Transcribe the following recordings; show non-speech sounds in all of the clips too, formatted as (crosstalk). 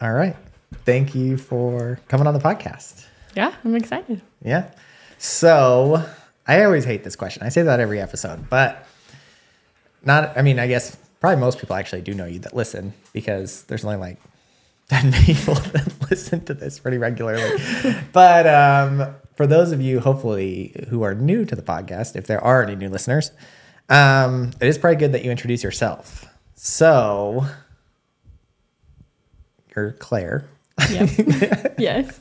All right. Thank you for coming on the podcast. Yeah, I'm excited. Yeah. So I always hate this question. I say that every episode, but not, I mean, I guess probably most people actually do know you that listen because there's only like (laughs) 10 people (laughs) that listen to this pretty regularly. (laughs) but um, for those of you, hopefully, who are new to the podcast, if there are any new listeners, um, it is probably good that you introduce yourself. So, you're Claire, Yep. (laughs) yes.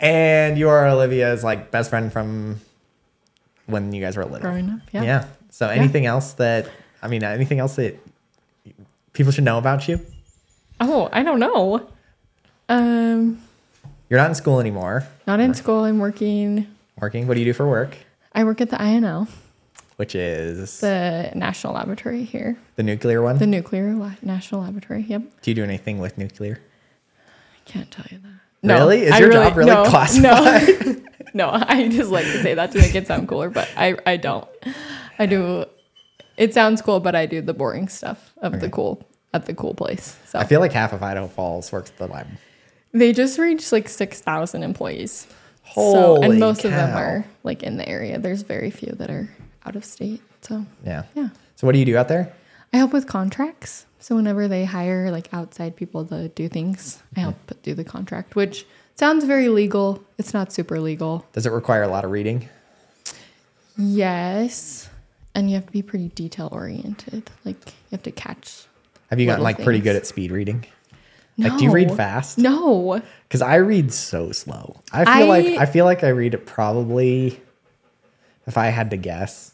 and you are Olivia's like best friend from when you guys were little. Growing up. Yeah. Yeah. So, anything else that I mean, anything else that people should know about you? Oh, I don't know. Um, You're not in school anymore. not in school. I'm working. Working. What do you do for work? I work at the INL, Which is the, national laboratory here, The nuclear one. the nuclear la- national laboratory. Yep. do you do anything with nuclear? I can't tell you that. Really? Is I your job really classified? No, (laughs) no. I just like to say that to make it sound cooler, but I, I don't. I do. It sounds cool, but I do the boring stuff of the cool at the cool place. So I feel like half of Idaho Falls works at the lab. they just reached like six thousand employees. so, Holy and most of them are like in the area. There's very few that are out of state. So Yeah. yeah, So what do you do out there? I help with contracts. So whenever they hire like outside people to do things, I help mm-hmm. do the contract, which sounds very legal. It's not super legal. Does it require a lot of reading? Yes. And you have to be pretty detail oriented. Like you have to catch. Have you gotten like pretty good at speed reading? Like, do you read fast? No. Because I read so slow. I feel like I- I feel like I read it probably, if I had to guess,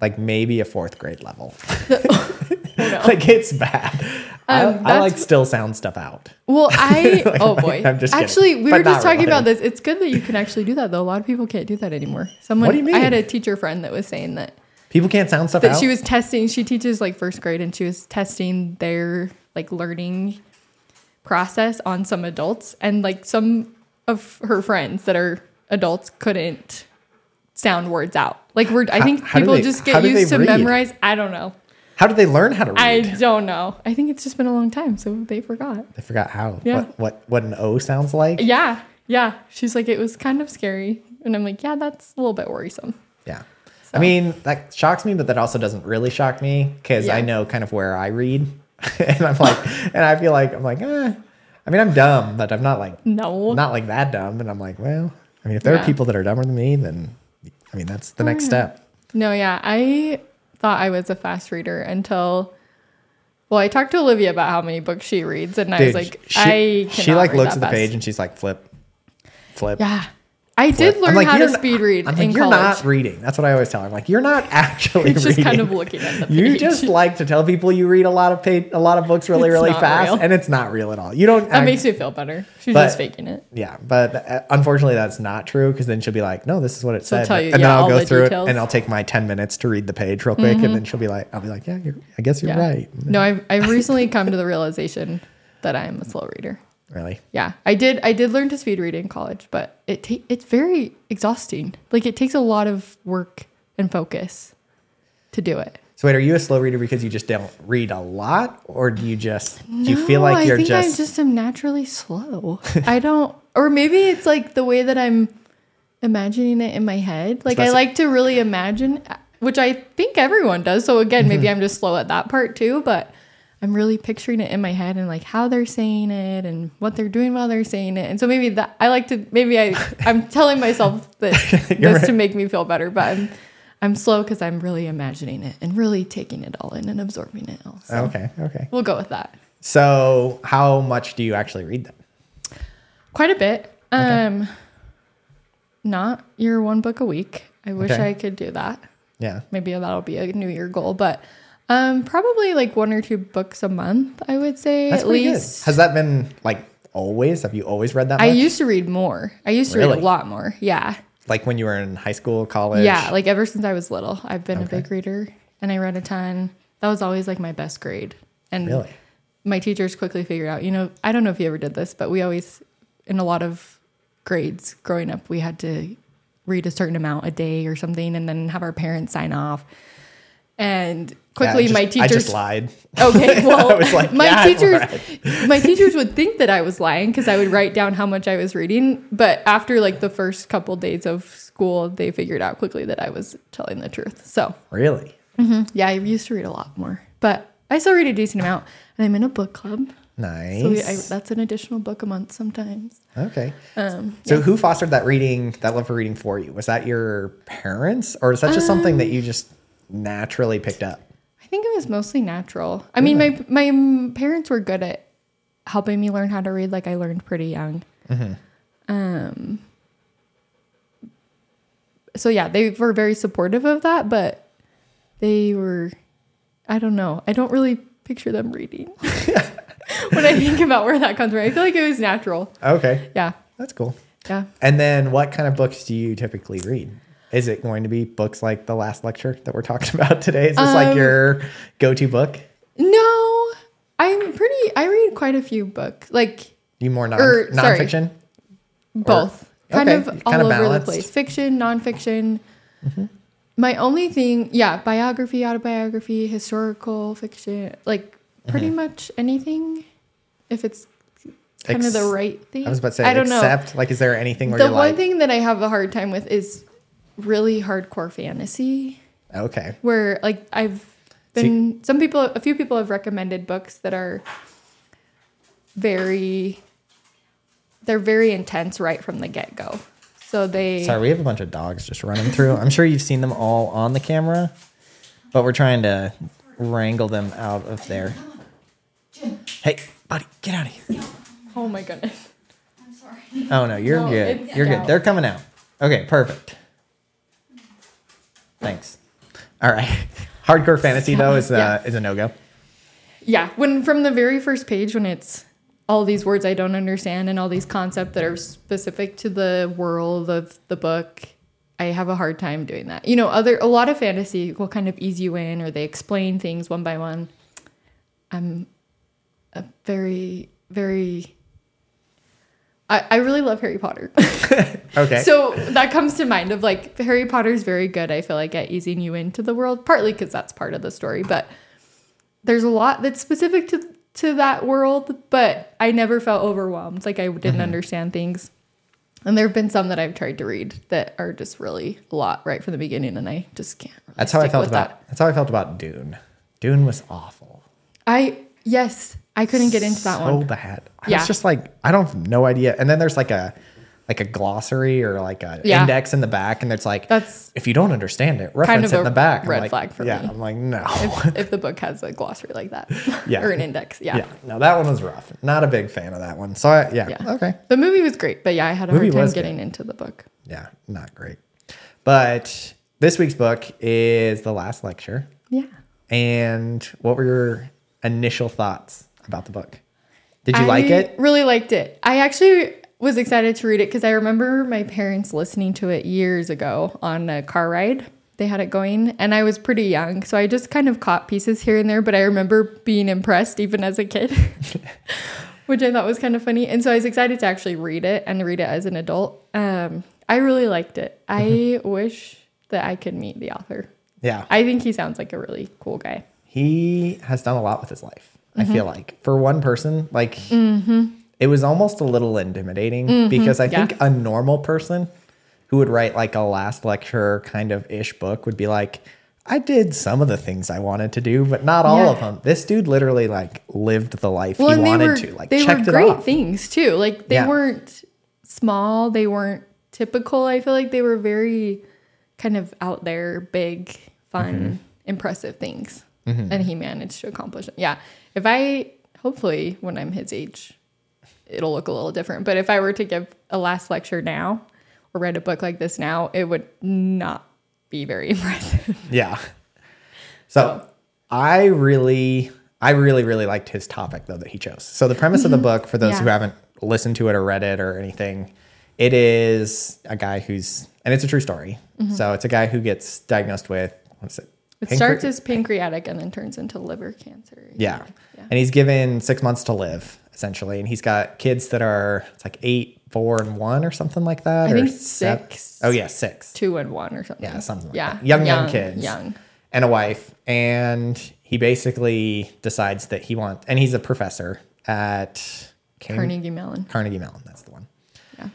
like maybe a fourth grade level. (laughs) no. (laughs) like it's bad. I, Um, I like still sound stuff out. Well, (laughs) I oh boy. I'm just kidding. actually, we But were just talking really. about this. It's good that you can actually do that though. A lot of people can't do that anymore. Someone What do you mean? I had a teacher friend that was saying that People can't sound stuff that out. she was testing. She teaches like first grade, and she was testing their like learning process on some adults, and like some of her friends that are adults couldn't sound words out. Like we're, I think how people they- just get used to read? memorize. I don't know. How did they learn how to read? I don't know. I think it's just been a long time, so they forgot. I forgot how. Yeah. What, what what an O sounds like. Yeah, yeah. She's like, it was kind of scary, and I'm like, yeah, that's a little bit worrisome. Yeah. I mean, that shocks me, but that also doesn't really shock me because I know kind of where I read. (laughs) and I'm like, and I feel like, I'm like, eh. I mean, I'm dumb, but I'm not like, No, not like that dumb. And I'm like, well, I mean, if there are people that are dumber than me, then I mean, that's the next yeah. step. no, yeah. I thought I was a fast reader until. Well, I talked to Olivia about how many books she reads, and I was like, she, I she like looks at the fast. page and she's like, flip, flip. Yeah, I flip. did learn like, how to "You're not- speed read I'm in like, you're college. not reading. That's what I always tell her. I'm like, you're not (laughs) actually it's just kind of looking at the page. You just like to tell people you read a lot of page, a lot of books really, It's really fast, real. and it's not real at all. You don't. that act- makes me feel better. She's But- just faking it. yeah, but uh, unfortunately, that's not true because then she'll be like, "No, this is what it She'll said," tell you, and yeah, then I'll go the through details. it and I'll take my ten minutes to read the page real quick, and then she'll be like, "I'll be like, yeah, you're, I guess you're Mm-hmm. Yeah. right." No, I've I've recently come to the realization that I am a slow reader. Really? Yeah, I did. I did learn to speed read in college, but it ta- it's very exhausting. Like it takes a lot of work and focus to do it. So wait, are you a slow reader because you just don't read a lot, or do you just do you feel like you're I think just, I just am naturally slow. I don't, or maybe it's like the way that I'm imagining it in my head. Like I like to really imagine, which I think everyone does. So again, Mm-hmm. maybe I'm just slow at that part too. But I'm really picturing it in my head and like how they're saying it and what they're doing while they're saying it. And so maybe that I like to maybe I (laughs) I'm telling myself that (laughs) this You're to make me feel better, but I'm. I'm slow because I'm really imagining it and really taking it all in and absorbing it all. So okay, okay. we'll go with that. So how much do you actually read them? Quite a bit. Um not your one book a week. I wish Okay. I could do that. Yeah. Maybe that'll be a new year goal, but um probably like one or two books a month, I would say That's at pretty least. good. Has that been like always? Have you always read that much? I used to read more. I used to read a lot more. Yeah. like when you were in high school, college. Yeah, like ever since I was little, I've been Okay. a big reader and I read a ton. That was always like my best grade. And Really? my teachers quickly figured out, you know, I don't know if you ever did this, but we always, in a lot of grades growing up, we had to read a certain amount a day or something and then have our parents sign off. and quickly I just- my (laughs) (laughs) I teachers just lied. Okay, well, I was like, my "Yeah, teachers, read." (laughs) my teachers would think that I was lying because I would write down how much I was reading. But after like the first couple days of school, they figured out quickly that I was telling the truth. So Really? yeah, I used to read a lot more, but I still read a decent amount, and I'm in a book club. Nice. So we, I, that's an additional book a month sometimes. okay. Um, So who fostered that reading, that love for reading for you? Was that your parents, or is that just something Um, that you just naturally picked up? I think it was mostly natural. I mean, my my parents were good at helping me learn how to read. Like I learned pretty young. Um. So yeah, they were very supportive of that, but they were, I don't know. I don't really picture them reading (laughs) when I think about where that comes from. I feel like it was natural. Okay, Yeah, that's cool. yeah. And then, what kind of books do you typically read? Is it going to be books like the last lecture that we're talking (laughs) about today? Is this like Um, your go-to book? No, I'm pretty. I read quite a few books, like You more non or, sorry. nonfiction? both kind okay, of kind all of over balanced. the place fiction nonfiction Mm-hmm. my only thing yeah biography autobiography historical fiction like pretty Mm-hmm. much anything if it's kind of the right thing I was about to say, i don't know except like, is there anything where the one like, thing that i have a hard time with is really hardcore fantasy okay, where like i've been some people a few people have recommended books that are very they're very intense right from the get-go so they sorry, we have a bunch of dogs just running through. I'm sure you've seen them all on the camera, but we're trying to wrangle them out of there. Hey, buddy, get out of here! oh my goodness I'm sorry. Oh no, you're No, good. You're good. They're coming out. Okay, perfect. Thanks. All right. (laughs) Hardcore fantasy though is uh, Yeah. is a no go. Yeah, when from the very first page, when it's all these words I don't understand and all these concepts that are specific to the world of the book, I have a hard time doing that. You know, other a lot of fantasy will kind of ease you in, or they explain things one by one. I'm a very, very. I, I really love Harry Potter. (laughs) (laughs) Okay. So that comes to mind of like Harry Potter's very good. I feel like at easing you into the world, partly because that's part of the story, but there's a lot that's specific to to that world. But I never felt overwhelmed, like I Mm-hmm. didn't understand things. And there have been some that I've tried to read that are just really a lot right from the beginning, and I just can't. Really that's how I felt about that. that's how I felt about Dune. Dune was awful. I yes, I couldn't get into that so one. bad. I Yeah. was just like, I don't have no idea. And then there's like a like a glossary or like a Yeah. index in the back, and it's like That's if you don't understand it, reference of it in the back. I'm red like, flag for yeah, me. I'm like, no. if, (laughs) if the book has a glossary like that, (laughs) Yeah. or an index, yeah. yeah. No, that one was rough. Not a big fan of that one. So I, yeah, Yeah. okay. The movie was great, but yeah, I had a Movie hard time getting into the book. Yeah, not great. But this week's book is the last lecture. Yeah. And what were your initial thoughts about the book? Did you I like it? Really liked it. I actually was excited to read it because I remember my parents listening to it years ago on a car ride. They had it going, and I was pretty young, so I just kind of caught pieces here and there. But I remember being impressed even as a kid, (laughs) which I thought was kind of funny. And so I was excited to actually read it and read it as an adult. Um, I really liked it. I Mm-hmm. wish that I could meet the author. Yeah. I think he sounds like a really cool guy. he has done a lot with his life. Mm-hmm. I feel like for one person, like it was almost a little intimidating because I Mm-hmm. Yeah. think a normal person who would write like a last lecture kind of ish book would be like, I did some of the things I wanted to do, but not all Yeah. of them. This dude literally like lived the life well, he wanted were to. Like they were checked it great off. things too. Like they Yeah. weren't small, they weren't typical. I feel like they were very kind of out there, big, fun, Mm-hmm. impressive things, and he managed to accomplish it. Yeah, if I hopefully when I'm his age, it'll look a little different. But if I were to give a last lecture now or read a book like this now, it would not be very (laughs) impressive. Yeah. So I really, I really, really liked his topic though that he chose. So the premise of the book, for those Mm-hmm. Yeah. who haven't listened to it or read it or anything, it is a guy who's, and it's a true story. So it's a guy who gets diagnosed with what's it? It Pancre- starts as pancreatic and then turns into liver cancer. yeah. Yeah. and he's given six months to live essentially, and he's got kids that are it's like eight, four, and one or something like that. I or think seven- six. Oh yeah, six. two and one or something. Yeah, something like yeah. that. Young, young kids. Young. and a wife, and he basically decides that he wants, and he's a professor at Cam- Carnegie Mellon. Carnegie Mellon. That's the one. Yeah.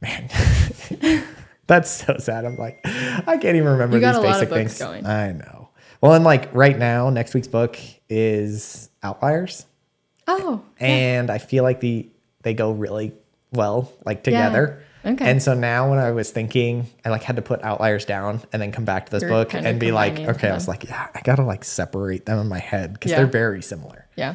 Man, (laughs) that's so sad. I'm like, I can't even remember these basic things. going. I know. Well, and like right now, next week's book is Outliers, Oh. and I feel like the they go really well like together. Okay. And so now when I was thinking, I like had to put Outliers down and then come back to this You're book and be like, okay, I was like, yeah, I gotta like separate them in my head because Yeah. they're very similar. Yeah.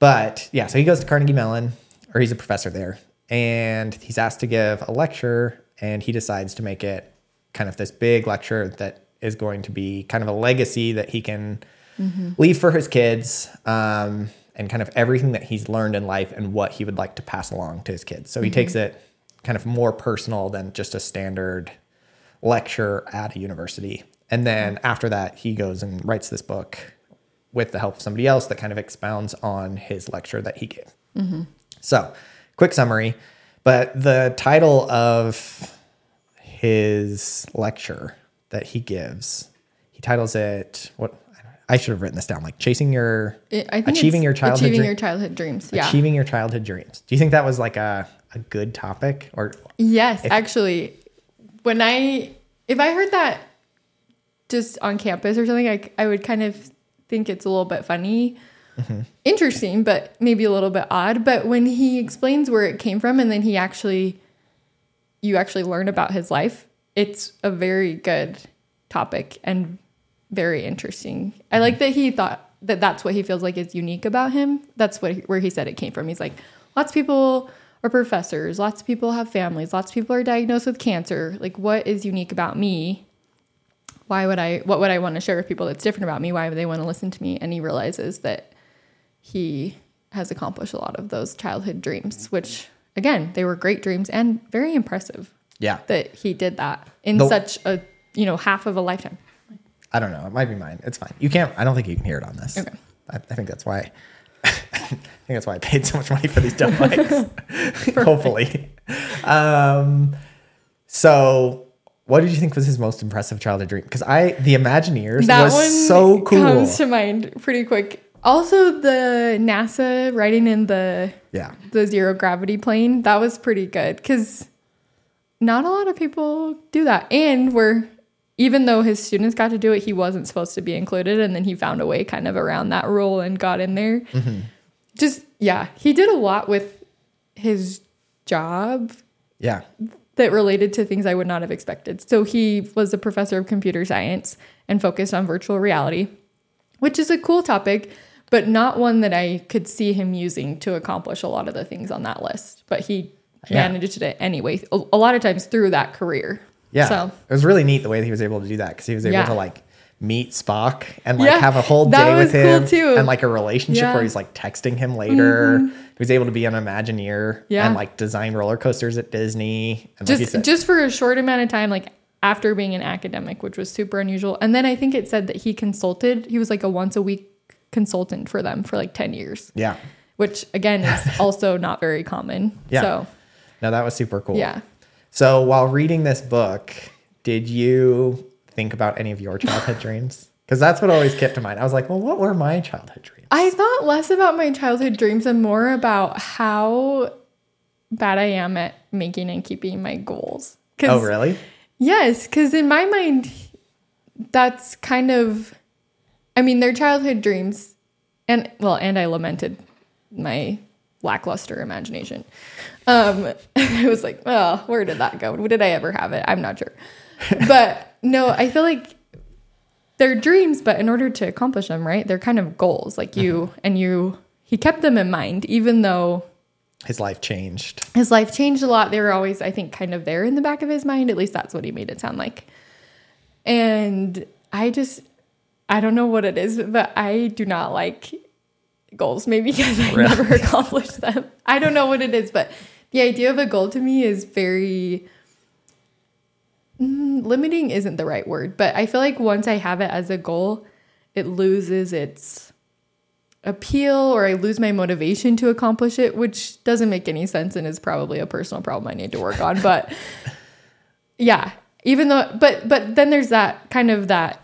But yeah, so he goes to Carnegie Mellon, or he's a professor there, and he's asked to give a lecture, and he decides to make it kind of this big lecture that is going to be kind of a legacy that he can mm-hmm. leave for his kids, um, and kind of everything that he's learned in life and what he would like to pass along to his kids. So he takes mm-hmm. it kind of more personal than just a standard lecture at a university. And then after that, he goes and writes this book with the help of somebody else that kind of expounds on his lecture that he gave. Mm-hmm. So, quick summary, but the title of his lecture that he gives, he titles it what I should have written this down like chasing your It- I think achieving your childhood achieving dream- your childhood dreams. Yeah. achieving your childhood dreams. Do you think that was like a a good topic or Yes, actually, when I if I heard that just on campus or something, I I would kind of think it's a little bit funny, mm-hmm. interesting, but maybe a little bit odd. But when he explains where it came from, and then he actually you actually learn about his life, it's a very good topic and very interesting. I like that he thought that that's what he feels like is unique about him. That's what where he said it came from. He's like, lots of people are professors, lots of people have families, lots of people are diagnosed with cancer. Like, what is unique about me? Why would I? What would I want to share with people that's different about me? Why would they want to listen to me? And he realizes that he has accomplished a lot of those childhood dreams, which again, they were great dreams and very impressive yeah. that he did that in The- such a you know half of a lifetime. I don't know. It might be mine. It's fine. You can't. I don't think you can hear it on this. Okay. I, I think that's why. (laughs) I think that's why I paid so much money for these dumb mics. (laughs) Hopefully. Um, so, what did you think was his most impressive childhood dream? Because I, the Imagineers, That was one so cool. comes to mind pretty quick. Also, the NASA riding in the yeah. the zero gravity plane that was pretty good because not a lot of people do that, and where even though his students got to do it, he wasn't supposed to be included, and then he found a way kind of around that rule and got in there. Mm-hmm. Just yeah, he did a lot with his job Yeah. that related to things I would not have expected. So he was a professor of computer science and focused on virtual reality, which is a cool topic, but not one that I could see him using to accomplish a lot of the things on that list. But he Yeah. managed it anyway, a, a lot of times through that career. Yeah. So It was really neat the way that he was able to do that because he was able Yeah. to like meet Spock and like Yeah, have a whole day with cool him too. and like a relationship Yeah. Mm-hmm. where he's like texting him later. He was able to be an Imagineer Yeah. and like design roller coasters at Disney. And like just said, just for a short amount of time, like after being an academic, which was super unusual. And then I think it said that he consulted. He was like a once a week consultant for them for like ten years. yeah. which again is (laughs) also not very common. Yeah. So No, that was super cool. yeah. So while reading this book, did you think about any of your childhood (laughs) dreams? Because that's what always kept to mind. I was like, well, what were my childhood dreams? I thought less about my childhood dreams and more about how bad I am at making and keeping my goals. Oh, really? Yes, because in my mind, that's kind of, I mean, they're childhood dreams, and well, and I lamented my lackluster imagination. Um, (laughs) I was like, well, where did that go? Did I ever have it? I'm not sure. But (laughs) no, I feel like they're dreams, but in order to accomplish them, right? They're kind of goals. Like you and you, he kept them in mind, even though His life changed. his life changed a lot. They were always, I think, kind of there in the back of his mind. At least that's what he made it sound like. And I just, I don't know what it is, but I do not like goals. Maybe (laughs) because I Really? never accomplished them. I don't know what it is, but the idea of a goal to me is very mm, limiting. Isn't the right word, but I feel like once I have it as a goal, it loses its appeal or I lose my motivation to accomplish it, which doesn't make any sense and is probably a personal problem I need to work on. But (laughs) yeah, even though but but then there's that kind of that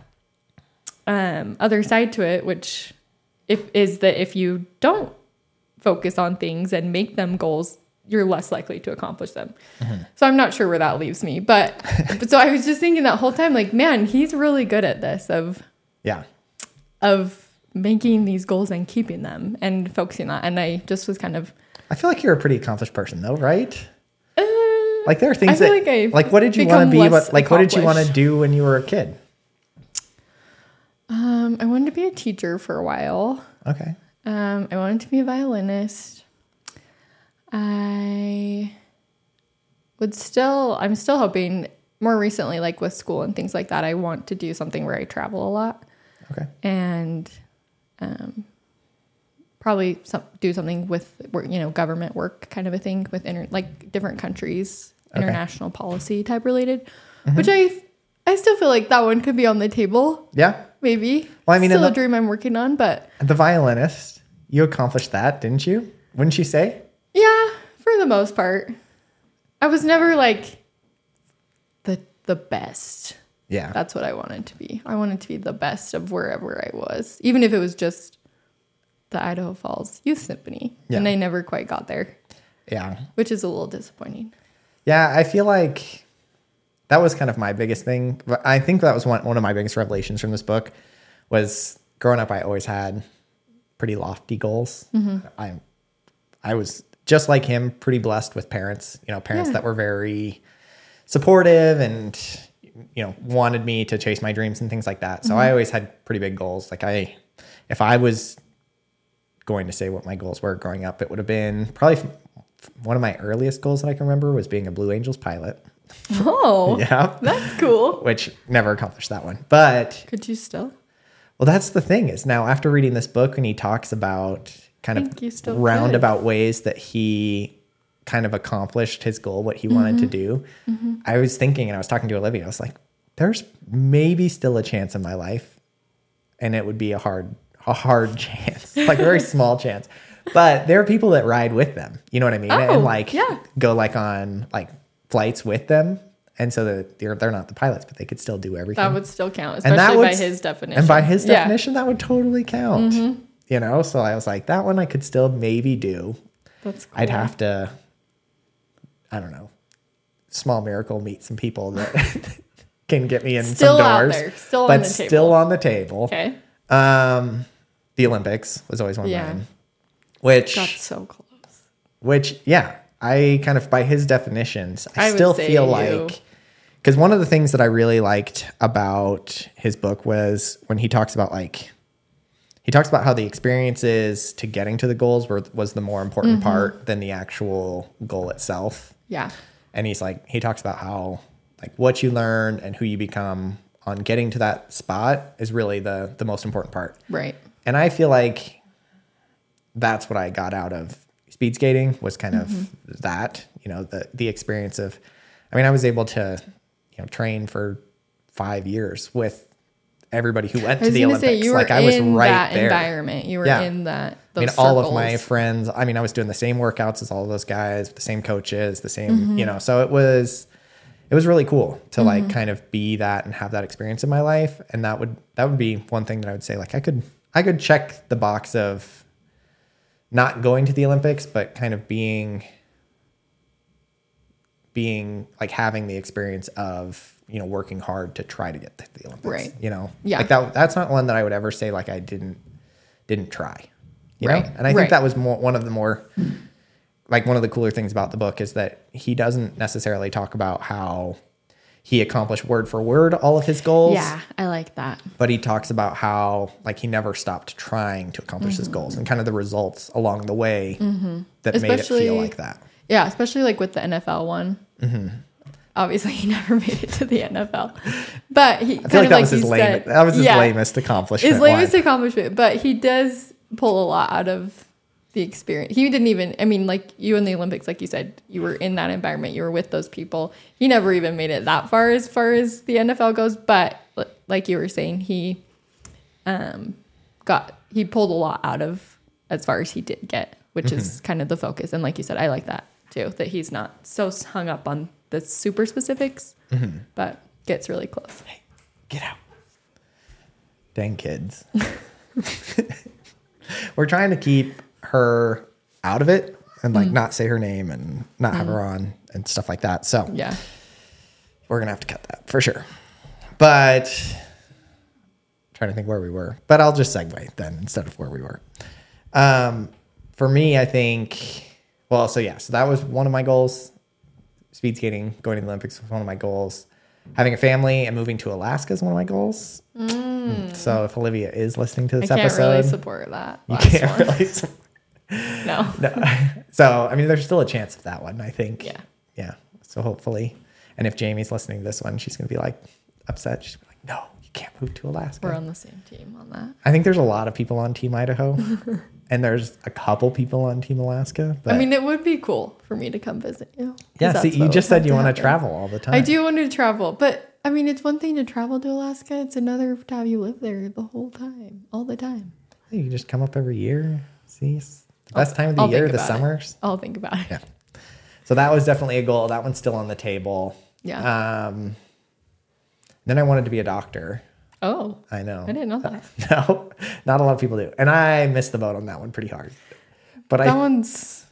um, other side to it, which if is that if you don't focus on things and make them goals, you're less likely to accomplish them. So I'm not sure where that leaves me, but, (laughs) but so I was just thinking that whole time, like, man, he's really good at this of Yeah. of making these goals and keeping them and focusing on. that. And I just was kind of I feel like you're a pretty accomplished person though, right? uh, Like there are things feel that like I like what did you want to be what like what did you want to do when you were a kid? um, I wanted to be a teacher for a while. Okay. Um, I wanted to be a violinist. I would still, I'm still hoping more recently, like with school and things like that, I want to do something where I travel a lot Okay. and um, probably some, do something with, you know, government work kind of a thing with inter, like different countries, Okay. international policy type related, which I, I still feel like that one could be on the table, Yeah. maybe. Well, I mean, still a the- dream I'm working on, but The violinist, you accomplished that, didn't you? Wouldn't you say? Yeah, for the most part. I was never like the the best. Yeah. That's what I wanted to be. I wanted to be the best of wherever I was, even if it was just the Idaho Falls Youth Symphony. Yeah. And I never quite got there, yeah. which is a little disappointing. Yeah, I feel like that was kind of my biggest thing. But I think that was one, one of my biggest revelations from this book was growing up I always had pretty lofty goals. Mm-hmm. I I was just like him, pretty blessed with parents, you know, parents Yeah. that were very supportive and you know, wanted me to chase my dreams and things like that. So I mm-hmm. always had pretty big goals. Like I if I was going to say what my goals were growing up, it would have been probably f- one of my earliest goals that I can remember was being a Blue Angels pilot. (laughs) Oh, (laughs) Yeah. that's cool. (laughs) Which never accomplished that one. But Could you still? well, that's the thing is now after reading this book and he talks about kind of roundabout ways that he kind of accomplished his goal, what he wanted to do. Mm-hmm. I was thinking and I was talking to Olivia, I was like, there's maybe still a chance in my life. And it would be a hard, a hard (laughs) chance, like a very (laughs) small chance. But there are people that ride with them. You know what I mean? Oh, and like yeah. go like on like flights with them. And so that they're, they're not the pilots, but they could still do everything That would still count, and that especially by would- his definition. And by his Yeah. Mm-hmm. definition, that would totally count. You know, so I was like, that one I could still maybe do. That's cool. I'd have to, I don't know, small miracle meet some people that (laughs) can get me in Still some out doors, there, still on but the still table. on the table. Okay. Um, the Olympics was always one of Yeah. mine, which, Got so close. which, yeah, I kind of by his definitions, I, I still feel you- like because one of the things that I really liked about his book was when he talks about like he talks about how the experiences to getting to the goals were was the more important Mm-hmm. part than the actual goal itself. Yeah. And he's like he talks about how like what you learn and who you become on getting to that spot is really the the most important part. Right. And I feel like that's what I got out of speed skating was kind of Mm-hmm. that, you know, the the experience of I mean, I was able to, you know, train for 5 years with everybody who went to the Olympics. say you were like I was in right that there. environment. You were Yeah. in that. I mean, Those all of my friends, I mean, I was doing the same workouts as all of those guys, the same coaches, the same, Mm-hmm. you know, so it was it was really cool to like kind of be that and have that experience in my life and that would that would be one thing that I would say like I could I could check the box of not going to the Olympics but kind of being being like having the experience of you know working hard to try to get to the Olympics Right. you know Yeah. like that that's not one that I would ever say like I didn't didn't try you Right. know and I think that was more one of the more like one of the cooler things about the book is that he doesn't necessarily talk about how he accomplished word for word all of his goals Yeah, I like that. but he talks about how like he never stopped trying to accomplish his goals and kind of the results along the way that made it Mm-hmm. Especially- feel like that Yeah, especially like with the NFL one. Mm-hmm. Obviously, he (laughs) never made it to the NFL, but he I feel like that was his you lame said- that was his yeah, lamest accomplishment His lamest line. accomplishment, but he does pull a lot out of the experience. He didn't even. I mean, like you in the Olympics, like you said, you were in that environment. You were with those people. He never even made it that far as far as the NFL goes. But like you were saying, he um got he pulled a lot out of as far as he did get, which is Mm-hmm. kind of the focus. And like you said, I like that too. That he's not so hung up on the super specifics, Mm-hmm. but gets really close. get out Dang kids. (laughs) (laughs) We're trying to keep her out of it and like not say her name and not have her on and stuff like that. So Yeah. we're gonna have to cut that for sure. But trying to think where we were. But I'll just segue then instead of where we were. Um, for me, I think. Well, so yeah, so that was one of my goals. Speed skating, going to the Olympics was one of my goals. Having a family and moving to Alaska is one of my goals. Mm. So if Olivia is listening to I this can't episode, really support that. you can't one. really. (laughs) su- No. no. (laughs) So I mean, there's still a chance of that one. I think. Yeah. Yeah. So hopefully, and if Jamie's listening to this one, she's gonna be like upset. She's gonna be like, "No, you can't move to Alaska." We're on the same team on that. I think there's a lot of people on Team Idaho, (laughs) and there's a couple people on Team Alaska. But I mean, it would be cool for me to come visit you. yeah. See, you just said you want to travel all the time. I do want to travel, but I mean, it's one thing to travel to Alaska. It's another to have you live there the whole time, all the time. You can just come up every year. See, it's the I'll- best time of the I'll year, the about it. summers. I'll think about it. Yeah. So that was definitely a goal. That one's still on the table. Yeah. Um, then I wanted to be a doctor. Oh, I know. I didn't know that. (laughs) No, not a lot of people do, and I missed the boat on that one pretty hard. But that I, one's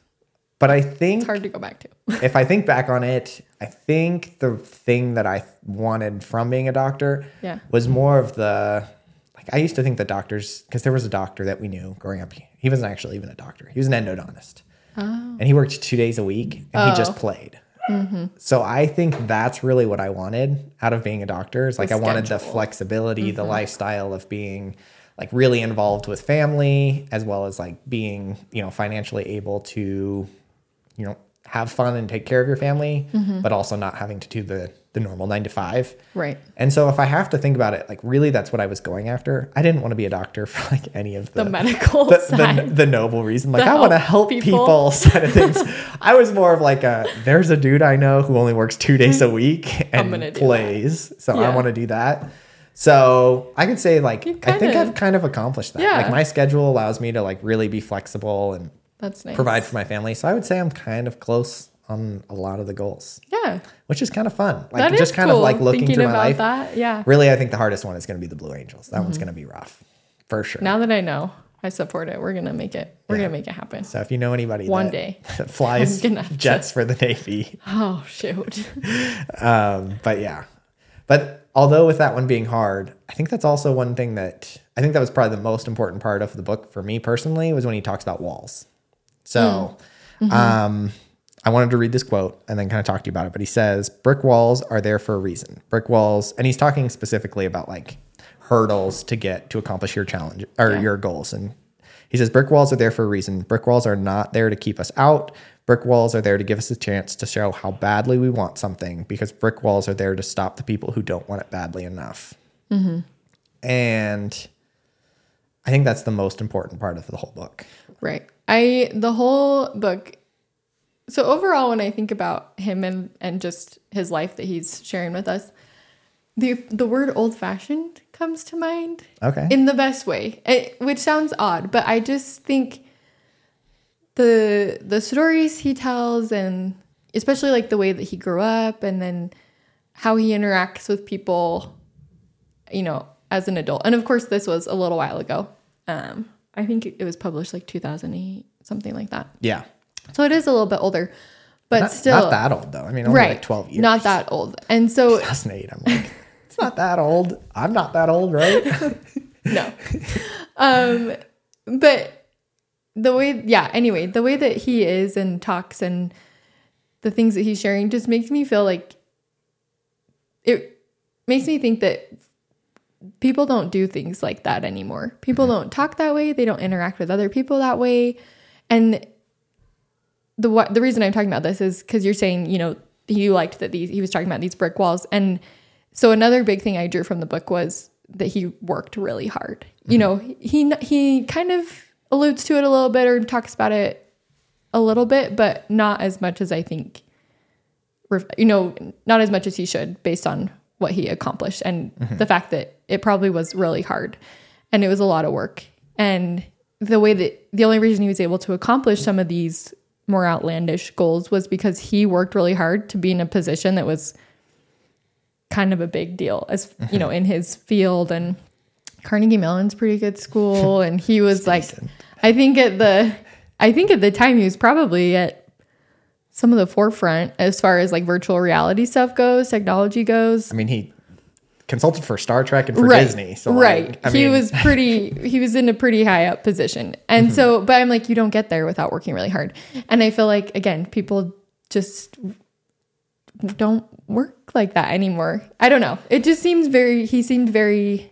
but I think it's hard to go back to. (laughs) if I think back on it, I think the thing that I wanted from being a doctor Yeah. was more of the like I used to think the doctors because there was a doctor that we knew growing up. He wasn't actually even a doctor; he was an endodontist, oh. and he worked two days a week, and he just Oh. Played. So I think that's really what I wanted out of being a doctor. Is like The I wanted the schedule. flexibility, the mm-hmm. lifestyle of being like really involved with family, as well as like being you know financially able to you know have fun and take care of your family, mm-hmm. but also not having to do the the normal nine to five. Right. And so if I have to think about it, like really that's what I was going after. I didn't want to be a doctor (laughs) for like any of the, The medical the, side. the, the noble reason. Like I want to help people. people, (laughs) side of things. (laughs) I was more of like a there's a dude I know who only works two days a mm-hmm. week and plays. So I want to do that. So I could say like I think kinda- I've kind of accomplished that. Yeah. Like my schedule allows me to like really be flexible and That's nice. provide for my family. So I would say I'm kind of close on a lot of the goals, Yeah. which is kind of fun. Like That just kind cool, of like looking through my life. that. Yeah. Really, I think the hardest one is going to be the Blue Angels. That Mm-hmm. one's going to be rough, for sure. Now that I know, I support it. We're gonna make it. We're Yeah. gonna make it happen. so if you know anybody One that, day. that (laughs) flies (laughs) jets for the Navy, (laughs) Oh shoot. um, but yeah. But although with that one being hard, I think that's also one thing that I think that was probably the most important part of the book for me personally was when he talks about walls. So, um, I wanted to read this quote and then kind of talk to you about it. But he says, "Brick walls are there for a reason. Brick walls," and he's talking specifically about like hurdles to get to accomplish your challenge or Yeah. your goals. And he says, "Brick walls are there for a reason. Brick walls are not there to keep us out. Brick walls are there to give us a chance to show how badly we want something. Because brick walls are there to stop the people who don't want it badly enough." Mm-hmm. And I think that's the most important part of the whole book. Right. I the whole book. So overall, when I think about him and and just his life that he's sharing with us, the the word old fashioned comes to mind Okay. in the best way, it, which sounds odd, but I just think the the stories he tells and especially like the way that he grew up and then how he interacts with people, you know, as an adult. And of course, this was a little while ago. Um, I think it was published like 2008, something like that. yeah. So it is a little bit older, but Not, still not that old though. I mean, only right, like 12 years. not that old. And so 2008. I'm like, it's not that old. I'm not that old, right? (laughs) no. um, but the way, yeah. Anyway, the way that he is and talks and the things that he's sharing just makes me feel like it makes me think that people don't do things like that anymore. People don't talk that way. They don't interact with other people that way. And the the reason I'm talking about this is because you're saying you know you liked that these he was talking about these brick walls and so another big thing I drew from the book was that he worked really hard. You mm-hmm. know he he kind of alludes to it a little bit or talks about it a little bit, but not as much as I think. You know, not as much as he should based on what he accomplished and mm-hmm. the fact that it probably was really hard and it was a lot of work and the way that the only reason he was able to accomplish some of these more outlandish goals was because he worked really hard to be in a position that was kind of a big deal as you know (laughs) in his field and Carnegie Mellon's pretty good school, (laughs) and he was like, decent. I think at the, I think at the time he was probably at some of the forefront as far as like virtual reality stuff goes, technology goes. I mean, he consulted for Star Trek and for right, Disney. So right, like, I he was pretty. he was in a pretty high up position, and Mm-hmm. so, but I'm like, you don't get there without working really hard, and I feel like again, people just don't work like that anymore. I don't know. It just seems very. He seemed very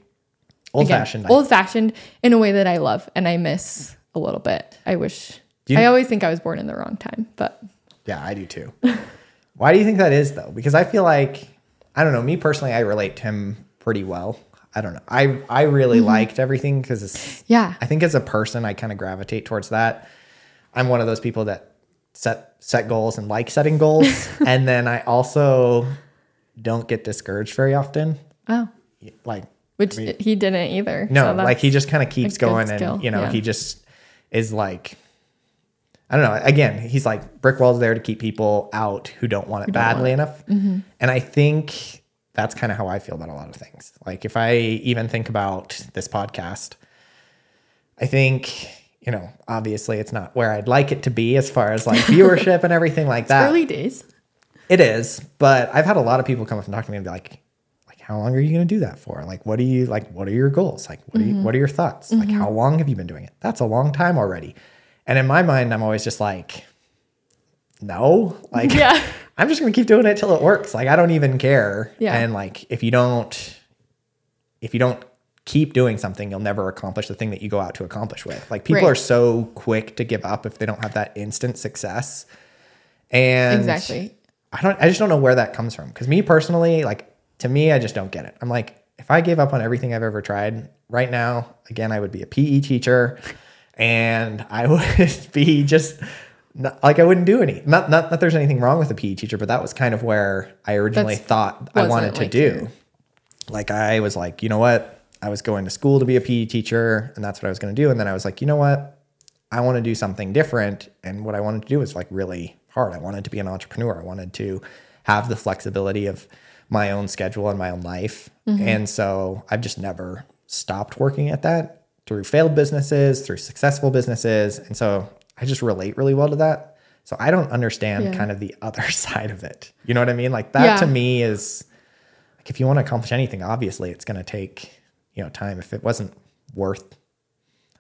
old again, fashioned. old fashioned in a way that I love and I miss a little bit. I wish. You- I always think I was born in the wrong time, but Yeah, I do too. (laughs) Why do you think that is though? Because I feel like I don't know. Me personally, I relate to him pretty well. I don't know. I I really Mm-hmm. liked everything because yeah, I think as a person, I kind of gravitate towards that. I'm one of those people that set set goals and like setting goals, (laughs) and then I also don't get discouraged very often. oh, Like which he didn't either. no, So like he just kind of keeps going, skill, and you know, yeah. he just is like. I don't know. Again, he's like brick walls there to keep people out who don't want it don't want badly enough. Mm-hmm. And I think that's kind of how I feel about a lot of things. Like if I even think about this podcast, I think, you know, obviously it's not where I'd like it to be as far as like (laughs) viewership and everything like that. early days. It is, but I've had a lot of people come up and talk to me and be like, like, how long are you going to do that for? Like, what do you like? What are your goals? Like, what are you, mm-hmm. what are your thoughts? Like, mm-hmm. how long have you been doing it? That's a long time already. And in my mind, I'm always just like, no, like, Yeah. (laughs) I'm just going to keep doing it till it works. Like, I don't even care. Yeah. And like, if you don't, if you don't keep doing something, you'll never accomplish the thing that you go out to accomplish with. Like, people Right. are so quick to give up if they don't have that instant success. And Exactly. I don't I just don't know where that comes from. Because me personally, like to me, I just don't get it. I'm like, if I gave up on everything I've ever tried right now, again, I would be a PE teacher and I (laughs) would be just not, like I wouldn't do any. Not not that there's anything wrong with a PE teacher, but that was kind of where I originally That's- thought I wanted to like do. your- Like I was like, you know what? I was going to school to be a PE teacher and that's what I was going to do. And then I was like, you know what? I want to do something different. And what I wanted to do was like really hard. I wanted to be an entrepreneur. I wanted to have the flexibility of my own schedule and my own life. Mm-hmm. And so I've just never stopped working at that through failed businesses, through successful businesses. And so I just relate really well to that. So I don't understand Yeah. kind of the (laughs) other side of it. You know what I mean? Like that Yeah. to me is like if you want to accomplish anything, obviously it's going to take, you know, time. If it wasn't worth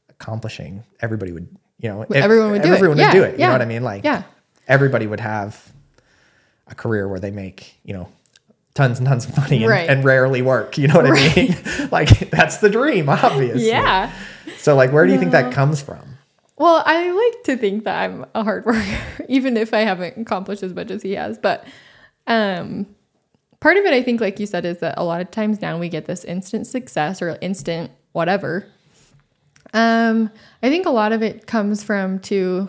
accomplishing, everybody would, you know, ev- everyone would do it. everyone would Yeah, do it. You know what I mean? Like, yeah. everybody would have a career where they make, you know, tons and tons of money and, Right. and rarely work. You know what I mean? (laughs) like, that's the dream, obviously. Yeah. So, like, where do you think that comes from? Well, I like to think that I'm a hard worker, (laughs) even if I haven't accomplished as much as he has. But um, part of it, I think, like you said, is that a lot of times now we get this instant success or instant whatever. Um, I think a lot of it comes from to,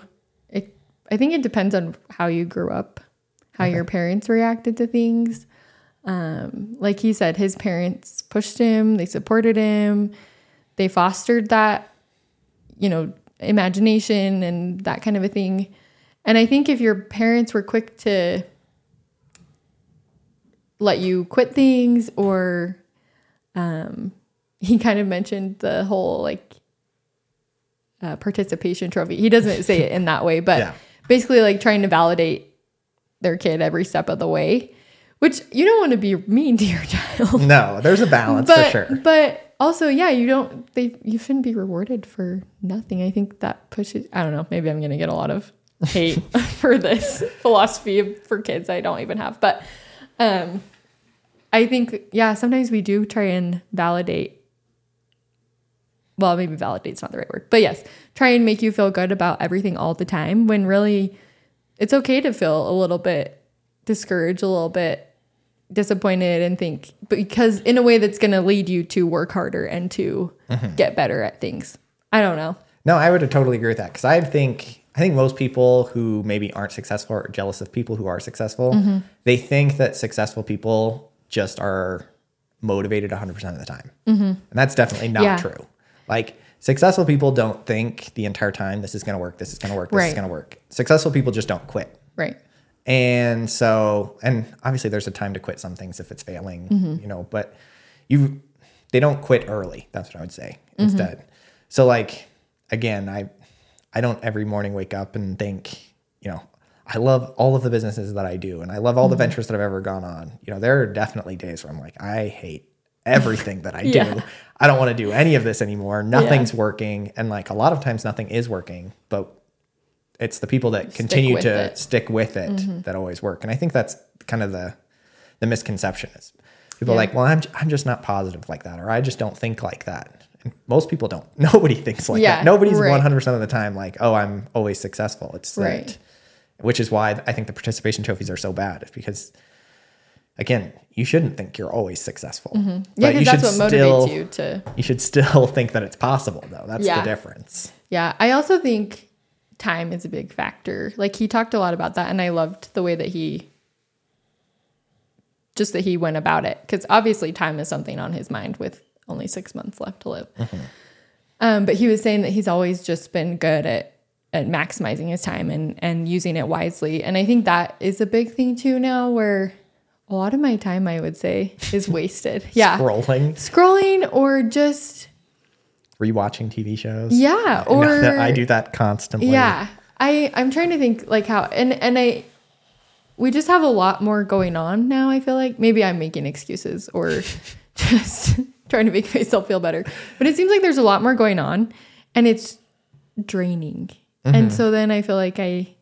it, I think it depends on how you grew up, how your parents reacted to things. Um, like he said, his parents pushed him, they supported him, they fostered that you know, imagination and that kind of a thing. And I think if your parents were quick to let you quit things or um (laughs) he kind of mentioned the whole like uh, participation trophy. He doesn't say it in that way, but (laughs) Yeah. basically like trying to validate their kid every step of the way, which you don't want to be mean to your (laughs) child. No, there's a balance but for sure. but also yeah you don't they you shouldn't be rewarded for nothing. I think that pushes i don't know maybe i'm gonna get a lot of hate (laughs) (laughs) for this philosophy for kids i don't even have. But um i think yeah sometimes we do try and validate well maybe validate's not the right word but yes try and make you feel good about everything all the time when really it's okay to feel a little bit discouraged a little bit disappointed and think because in a way that's going to lead you to work harder and to get better at things i don't know No, I would totally agree with that because I think I think most people who maybe aren't successful are jealous of people who are successful. Mm-hmm. They think that successful people just are motivated 100% of the time. And that's definitely not Mm-hmm. Yeah. true. Like successful people don't think the entire time this is going to work, this is going to work, this is going to work. Successful people just don't quit. right And so, and obviously there's a time to quit some things if it's failing, Mm-hmm. you know, but you they don't quit early. That's what I would say instead. So like again, I I don't every morning wake up and think, you know, I love all of the businesses that I do and I love all the ventures that I've ever gone on. You know, there are definitely days where I'm like, I hate everything that I (laughs) do. I don't want to do any of this anymore. Nothing's working. And like a lot of times nothing is working, but it's the people that continue to it. stick with it mm-hmm. that always work. And I think that's kind of the the misconception is people are Yeah. like, well, I'm I'm just not positive like that, or I just don't think like that. And most people don't. (laughs) Nobody thinks like Yeah, that. Nobody's right. 100 percent of the time like, oh, I'm always successful. It's Right. that, which is why I think the participation trophies are so bad. Because again, you shouldn't think you're always successful. Mm-hmm. Yeah, because that's what still, motivates you to. You should still (laughs) think that it's possible, though. That's Yeah. the difference. Yeah, I also think time is a big factor. Like he talked a lot about that, and I loved the way that he just that he went about it because obviously time is something on his mind with only six months left to live. Um, but he was saying that he's always just been good at at maximizing his time and and using it wisely, and I think that is a big thing too now where. A lot of my time, I would say, is wasted. (laughs) Yeah. Scrolling, Scrolling or just, rewatching TV shows. yeah. (laughs) I Or that I do that constantly. Yeah. I I'm trying to think like how and and I we just have a lot more going on now, I feel like. Maybe I'm making excuses or (laughs) just (laughs) trying to make myself feel better. But it seems like there's a lot more going on and it's draining. And mm-hmm. so then I feel like I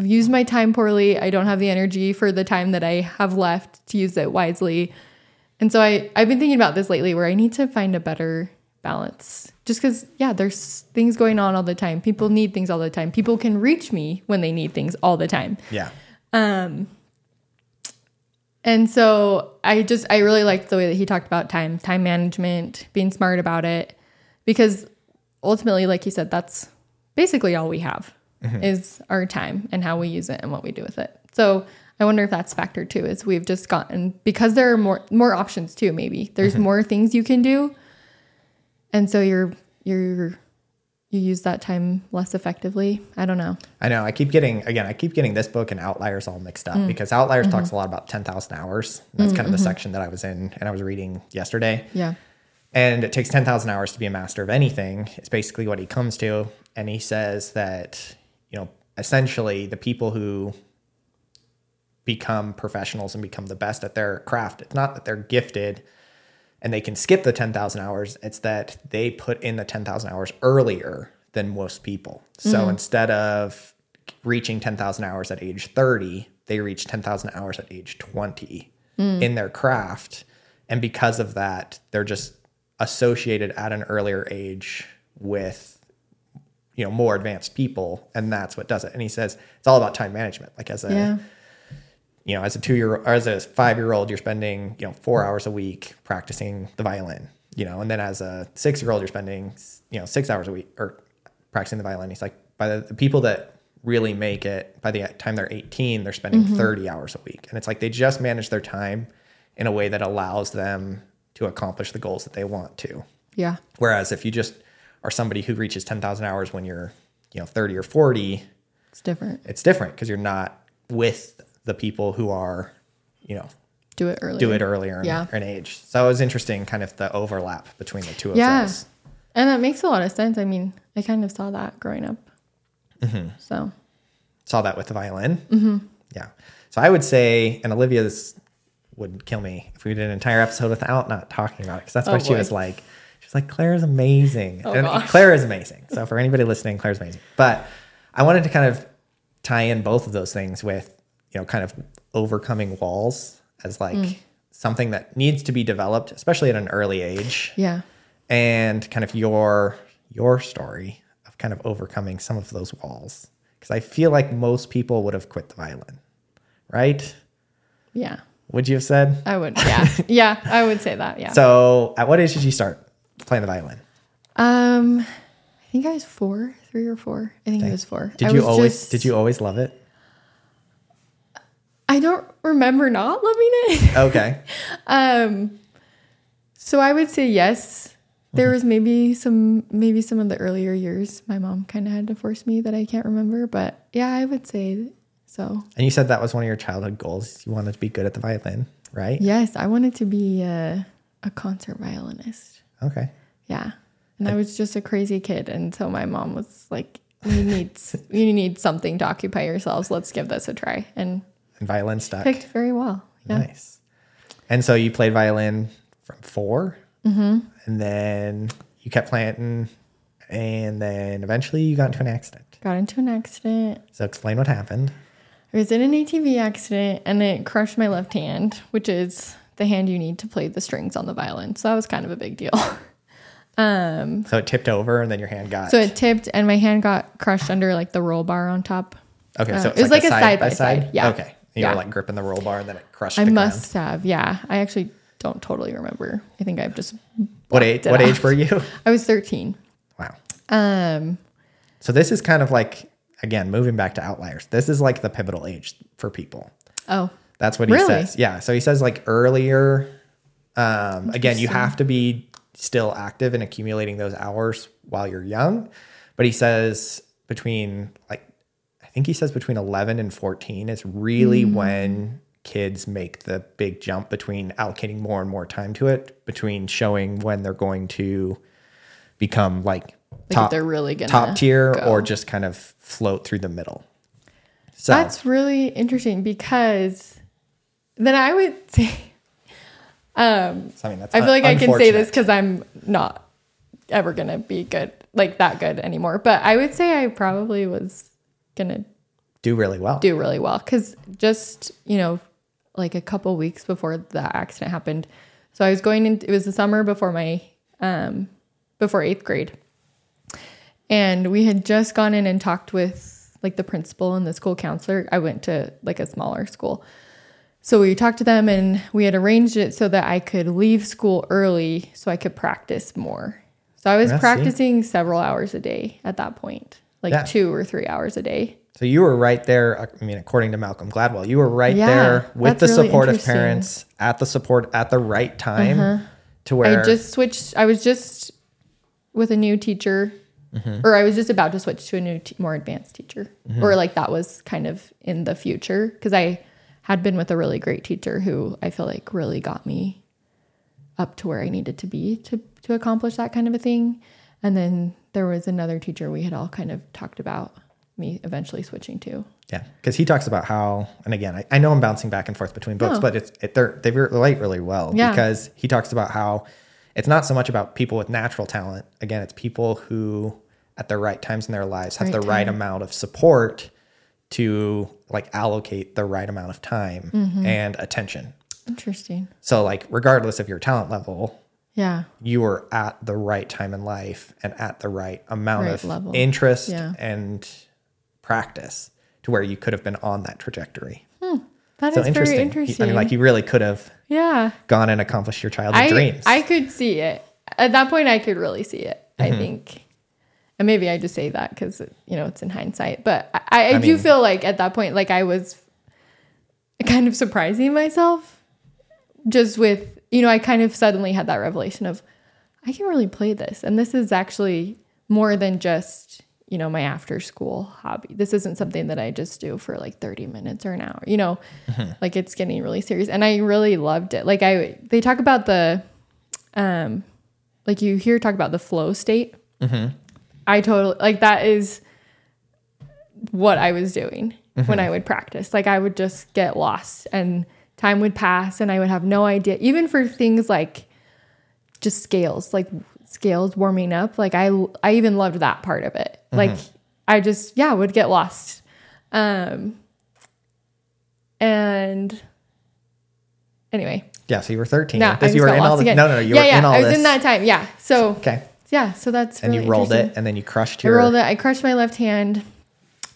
use my time poorly. I don't have the energy for the time that I have left to use it wisely. And so I, I've been thinking about this lately where I need to find a better balance. Just because, yeah, there's things going on all the time. People need things all the time. People can reach me when they need things all the time. Yeah. Um, And so I just, I really liked the way that he talked about time, time management, being smart about it. Because ultimately, like he said, that's basically all we have is our time and how we use it and what we do with it. So I wonder if that's factored too, is we've just gotten, because there are more, more options too, maybe there's more things you can do. And so you're, you're, you use that time less effectively. I don't know. I know. I keep getting again. I keep getting this book and Outliers all mixed Mm. up because Outliers talks Mm-hmm. a lot about ten thousand hours. That's kind of the section that I was in and I was reading yesterday. Yeah. And it takes ten thousand hours to be a master of anything. It's basically what he comes to, and he says that you know essentially the people who become professionals and become the best at their craft. It's not that they're gifted and they can skip the 10,000 hours. It's that they put in the 10,000 hours earlier than most people. So mm-hmm. instead of reaching 10,000 hours at age 30, they reach 10,000 hours at age 20 mm. in their craft. And because of that, they're just associated at an earlier age with you know more advanced people and that's what does it and he says it's all about time management like as a Yeah. You know, as a two year old or as a five year old, you're spending, you know, four hours a week practicing the violin, you know, and then as a six year old, you're spending, you know, six hours a week or practicing the violin. He's like, by the, the people that really make it, by the time they're 18, they're spending mm-hmm. 30 hours a week. And it's like they just manage their time in a way that allows them to accomplish the goals that they want to. Yeah. Whereas if you just are somebody who reaches 10,000 hours when you're, you know, 30 or 40, It's different. it's different because you're not with the people who are, you know, Do it early. do it earlier in, Yeah. in age. So it was interesting, kind of the overlap between the two of Yeah. those. And that makes a lot of sense. I mean, I kind of saw that growing up. Mm-hmm. So, Saw that with the violin. Mm-hmm. Yeah. So I would say, and Olivia's would kill me if we did an entire episode without not talking about it because that's Oh, what she was like. She's like, Claire's amazing. Oh, and gosh. Claire is amazing. So for anybody listening, Claire's amazing. But I wanted to kind of tie in both of those things with, you know, kind of overcoming walls as like Mm. something that needs to be developed, especially at an early age. yeah. and kind of your your story of kind of overcoming some of those walls because i feel like most people would have quit the violin right Yeah. would you have said I would. Yeah. (laughs) yeah. I would say that. Yeah. so at what age did you start playing the violin um, I think I was four, three or four. I think it was four. did I you always just- did you always love it I don't remember not loving it. (laughs) okay Um, so I would say yes. There Mm-hmm. was maybe some maybe some of the earlier years my mom kind of had to force me that I can't remember, but yeah, I would say so. and you said that was one of your childhood goals you wanted to be good at the violin right Yes, I wanted to be uh, a concert violinist. Okay. Yeah. And I was just a crazy kid. And so my mom was like, you need, (laughs) you need something to occupy yourselves. Let's give this a try. And And violin stuck. picked very well. Yeah. Nice. And so you played violin from 4 mm-hmm. and then you kept playing, and then eventually you got into an accident. Got into an accident. So explain what happened. I was in an ATV accident and it crushed my left hand, which is the hand you need to play the strings on the violin. So that was kind of a big deal. (laughs) um, So it tipped over, and then your hand got. so it tipped and my hand got crushed under like the roll bar on top. okay, uh, so it was like a side by side, yeah. Okay, you Yeah. were like gripping the roll bar, and then it crushed. I must have, yeah. I actually don't totally remember. I think I've just What age? What off. age were you? (laughs) I was 13. wow. Um, So this is kind of like again moving back to outliers. This is like the pivotal age for people. oh, That's what he Really? says. Yeah. So he says like earlier. Um, again, you have to be still active and accumulating those hours while you're young. But he says between like, think he says between 11 and 14 is really Mm. when kids make the big jump between allocating more and more time to it, between showing when they're going to become like if they're really gonna top tier go. or just kind of float through the middle. So That's really interesting because then I would (laughs) say, um, so, I mean, I feel like I can say this because I'm not ever gonna be good, like that good anymore. But I would say I probably was gonna do really well. do really well because just you know, like a couple weeks before the accident happened, so I was going in. It was the summer before my um before eighth grade, and we had just gone in and talked with like the principal and the school counselor. I went to like a smaller school. So we talked to them and we had arranged it so that I could leave school early so I could practice more. So I was practicing several hours a day at that point, like Yeah. two or three hours a day. So you were right there. Uh, I mean, according to Malcolm Gladwell, you were right Yeah, there with the really support of. Uh-huh. parents at the support at the right time uh-huh. to where I just switched. I was just with a new teacher, mm-hmm. or I was just about to switch to a new, t- more advanced teacher, mm-hmm. or like that was kind of in the future because I had been with a really great teacher who I feel like really got me up to where I needed to be to to accomplish that kind of a thing. And then there was another teacher we had all kind of talked about me eventually switching to. yeah, because he talks about how, and again, I, I know I'm bouncing back and forth between books, but it's it, they're they relate really well Yeah. because he talks about how it's not so much about people with natural talent. Again, it's people who at the right times in their lives have Right the right amount of support to like allocate the right amount of time Mm-hmm. and attention. Interesting. So like regardless of your talent level, Yeah. you were at the right time in life and at the right amount Right of level. interest Yeah. and practice to where you could have been on that trajectory. That So is interesting. very interesting. I mean, like you really could have yeah. gone and accomplished your childhood I, dreams. I could see it. At that point, I could really see it, Mm-hmm. I think. And maybe I just say that because, you know, it's in hindsight. But I, I, I do mean- feel like at that point, like I was kind of surprising myself just with, you know, I kind of suddenly had that revelation of, I can really play this. And this is actually more than just, you know, my after school hobby. This isn't something that I just do for like 30 minutes or an hour, you know, mm-hmm. like it's getting really serious. And I really loved it. Like I, they talk about the, um, like you hear talk about the flow state. Mm-hmm. I totally, like that is what I was doing mm-hmm. when I would practice. Like I would just get lost and time would pass and I would have no idea, even for things like just scales, like scales warming up. Like I, I even loved that part of it. Like I just, yeah, would get lost. Um, and anyway, yeah, so you were 13. no, you were in all the, again. no, no, no, you yeah, were yeah, in all I was this. in that time. Yeah. So Okay. yeah, so that's And really you rolled it and then you crushed your, I rolled it. I crushed my left hand,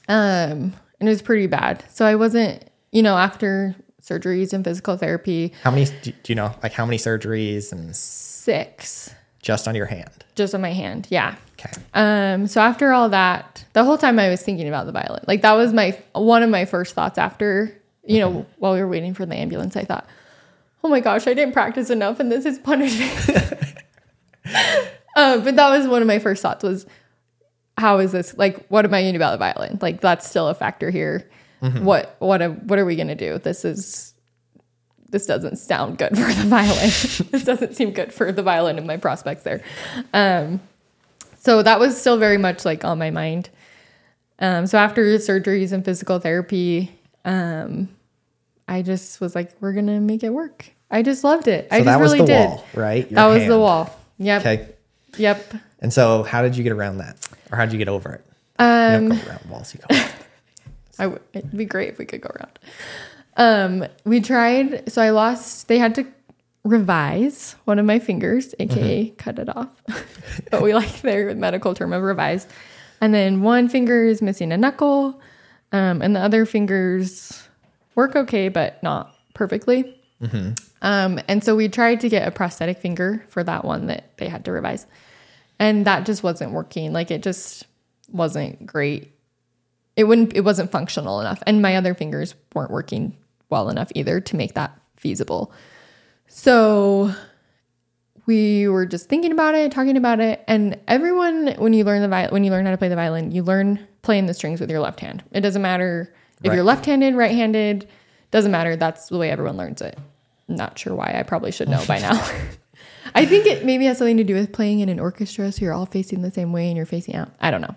um, and it was pretty bad. So I wasn't, you know, after surgeries and physical therapy, How many, do you know, like how many surgeries and six just on your hand? just on my hand. Yeah. Okay. Um, so after all that, the whole time I was thinking about the violin. Like that was my one of my first thoughts after, you know, while we were waiting for the ambulance, I thought, Oh my gosh, I didn't practice enough and this is punishment. (laughs) uh, but that was one of my first thoughts was how is this like what am I doing about the violin? Like that's still a factor here. What what a, what are we gonna do? This is this doesn't sound good for the violin. (laughs) this doesn't seem good for the violin and my prospects there. Um, so that was still very much like on my mind. Um, so after surgeries and physical therapy, um, I just was like, we're gonna make it work. I just loved it. I just that was really the did. wall, right? Your that was the wall. Yep. Okay. Yep. And so, how did you get around that, or how did you get over it? Um, you don't go around walls. You go. I w- it'd be great if we could go around. Um, we tried. So I lost. They had to revise one of my fingers, aka cut it off. (laughs) but we like their medical term of revise. And then one finger is missing a knuckle, um, and the other fingers work okay, but not perfectly. Um, and so we tried to get a prosthetic finger for that one that they had to revise, and that just wasn't working. Like it just wasn't great it wouldn't it wasn't functional enough. And my other fingers weren't working well enough either to make that feasible. So we were just thinking about it talking about it. And everyone when you learn the viol- when you learn how to play the violin you learn playing the strings with your left hand. It doesn't matter if you're left-handed right-handed doesn't matter. That's the way everyone learns it. Not sure why. I probably should know by now. (laughs) I think it maybe has something to do with playing in an orchestra so you're all facing the same way and you're facing out. I don't know.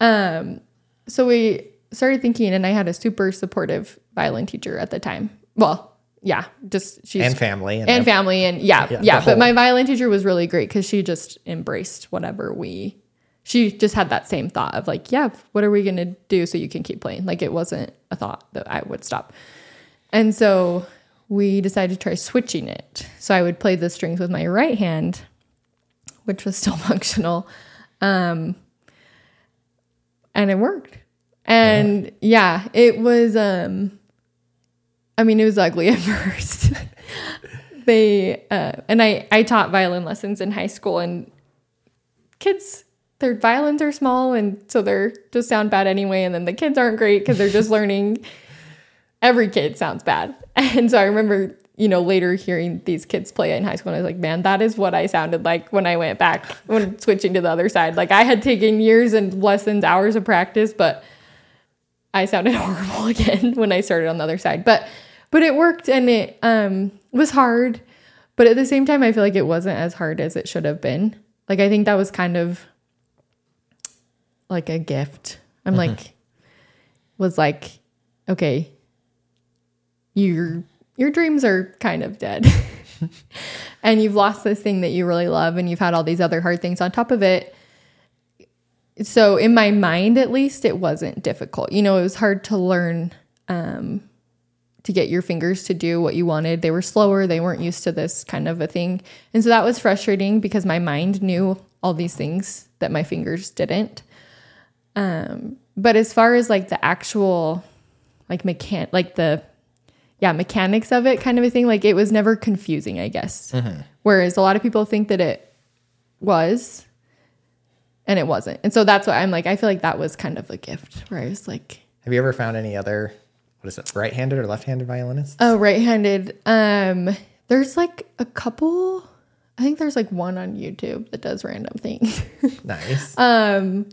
Um, so we started thinking, and I had a super supportive violin teacher at the time. Well, yeah, just she's and family. And, and family, and yeah, Yeah, yeah. but my violin teacher was really great because she just embraced whatever we. She just had that same thought of like, yeah, what are we gonna do so you can keep playing? Like it wasn't a thought that I would stop. And so we decided to try switching it. So I would play the strings with my right hand, which was still (laughs) functional. Um, and it worked. And yeah, it was um I mean it was ugly (laughs) at first. (laughs) they uh and I I taught violin lessons in high school and kids their violins are small and so they're just sound bad anyway and then the kids aren't great because they're just learning every kid sounds bad. (laughs) And so I remember, you know, later hearing these kids play in high school, and I was like, man, that is what I sounded like when I went back, when (laughs) switching to the other side. Like I had taken years and lessons, hours of practice, but I sounded (laughs) horrible again when I started on the other side. But but it worked and it um was hard. But at the same time, I feel like it wasn't as hard as it should have been. Like I think that was kind of like a gift. I'm like was like, okay, your your dreams are kind of dead. (laughs) and you've lost this thing that you really love and you've had all these other hard things on top of it. So in my mind at least it wasn't difficult. You know, it was hard to learn um to get your fingers to do what you wanted. They were slower, they weren't used to this kind of a thing. And so that was frustrating because my mind knew all these things that my fingers didn't. Um but as far as like the actual like mechan like the yeah mechanics of it kind of a thing. Like it was never confusing i guess. Whereas a lot of people think that it was and it wasn't. And so that's why i'm like i feel like that was kind of a gift where i was like Have you ever found any other, what is it, right-handed or left-handed violinists? oh right-handed. Um there's like a couple i think there's like one on youtube that does random things. (laughs) Nice. um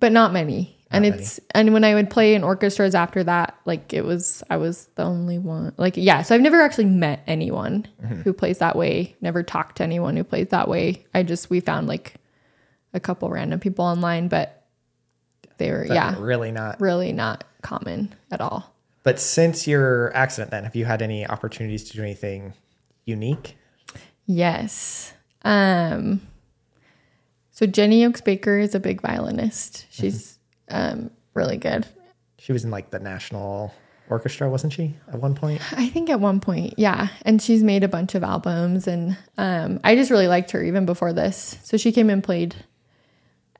but not many and Not it's and when i would play in orchestras after that like it was i was the only one like yeah so i've never actually met anyone who plays that way never talked to anyone who plays that way. I just we found like a couple random people online but they were But yeah. Really not. really not common at all. But since your accident, then have you had any opportunities to do anything unique? yes. Um so jenny oaks baker is a big violinist. She's um really good She was in like the national orchestra, wasn't she, at one point? I think at one point, yeah. And she's made a bunch of albums and um I just really liked her even before this. So she came and played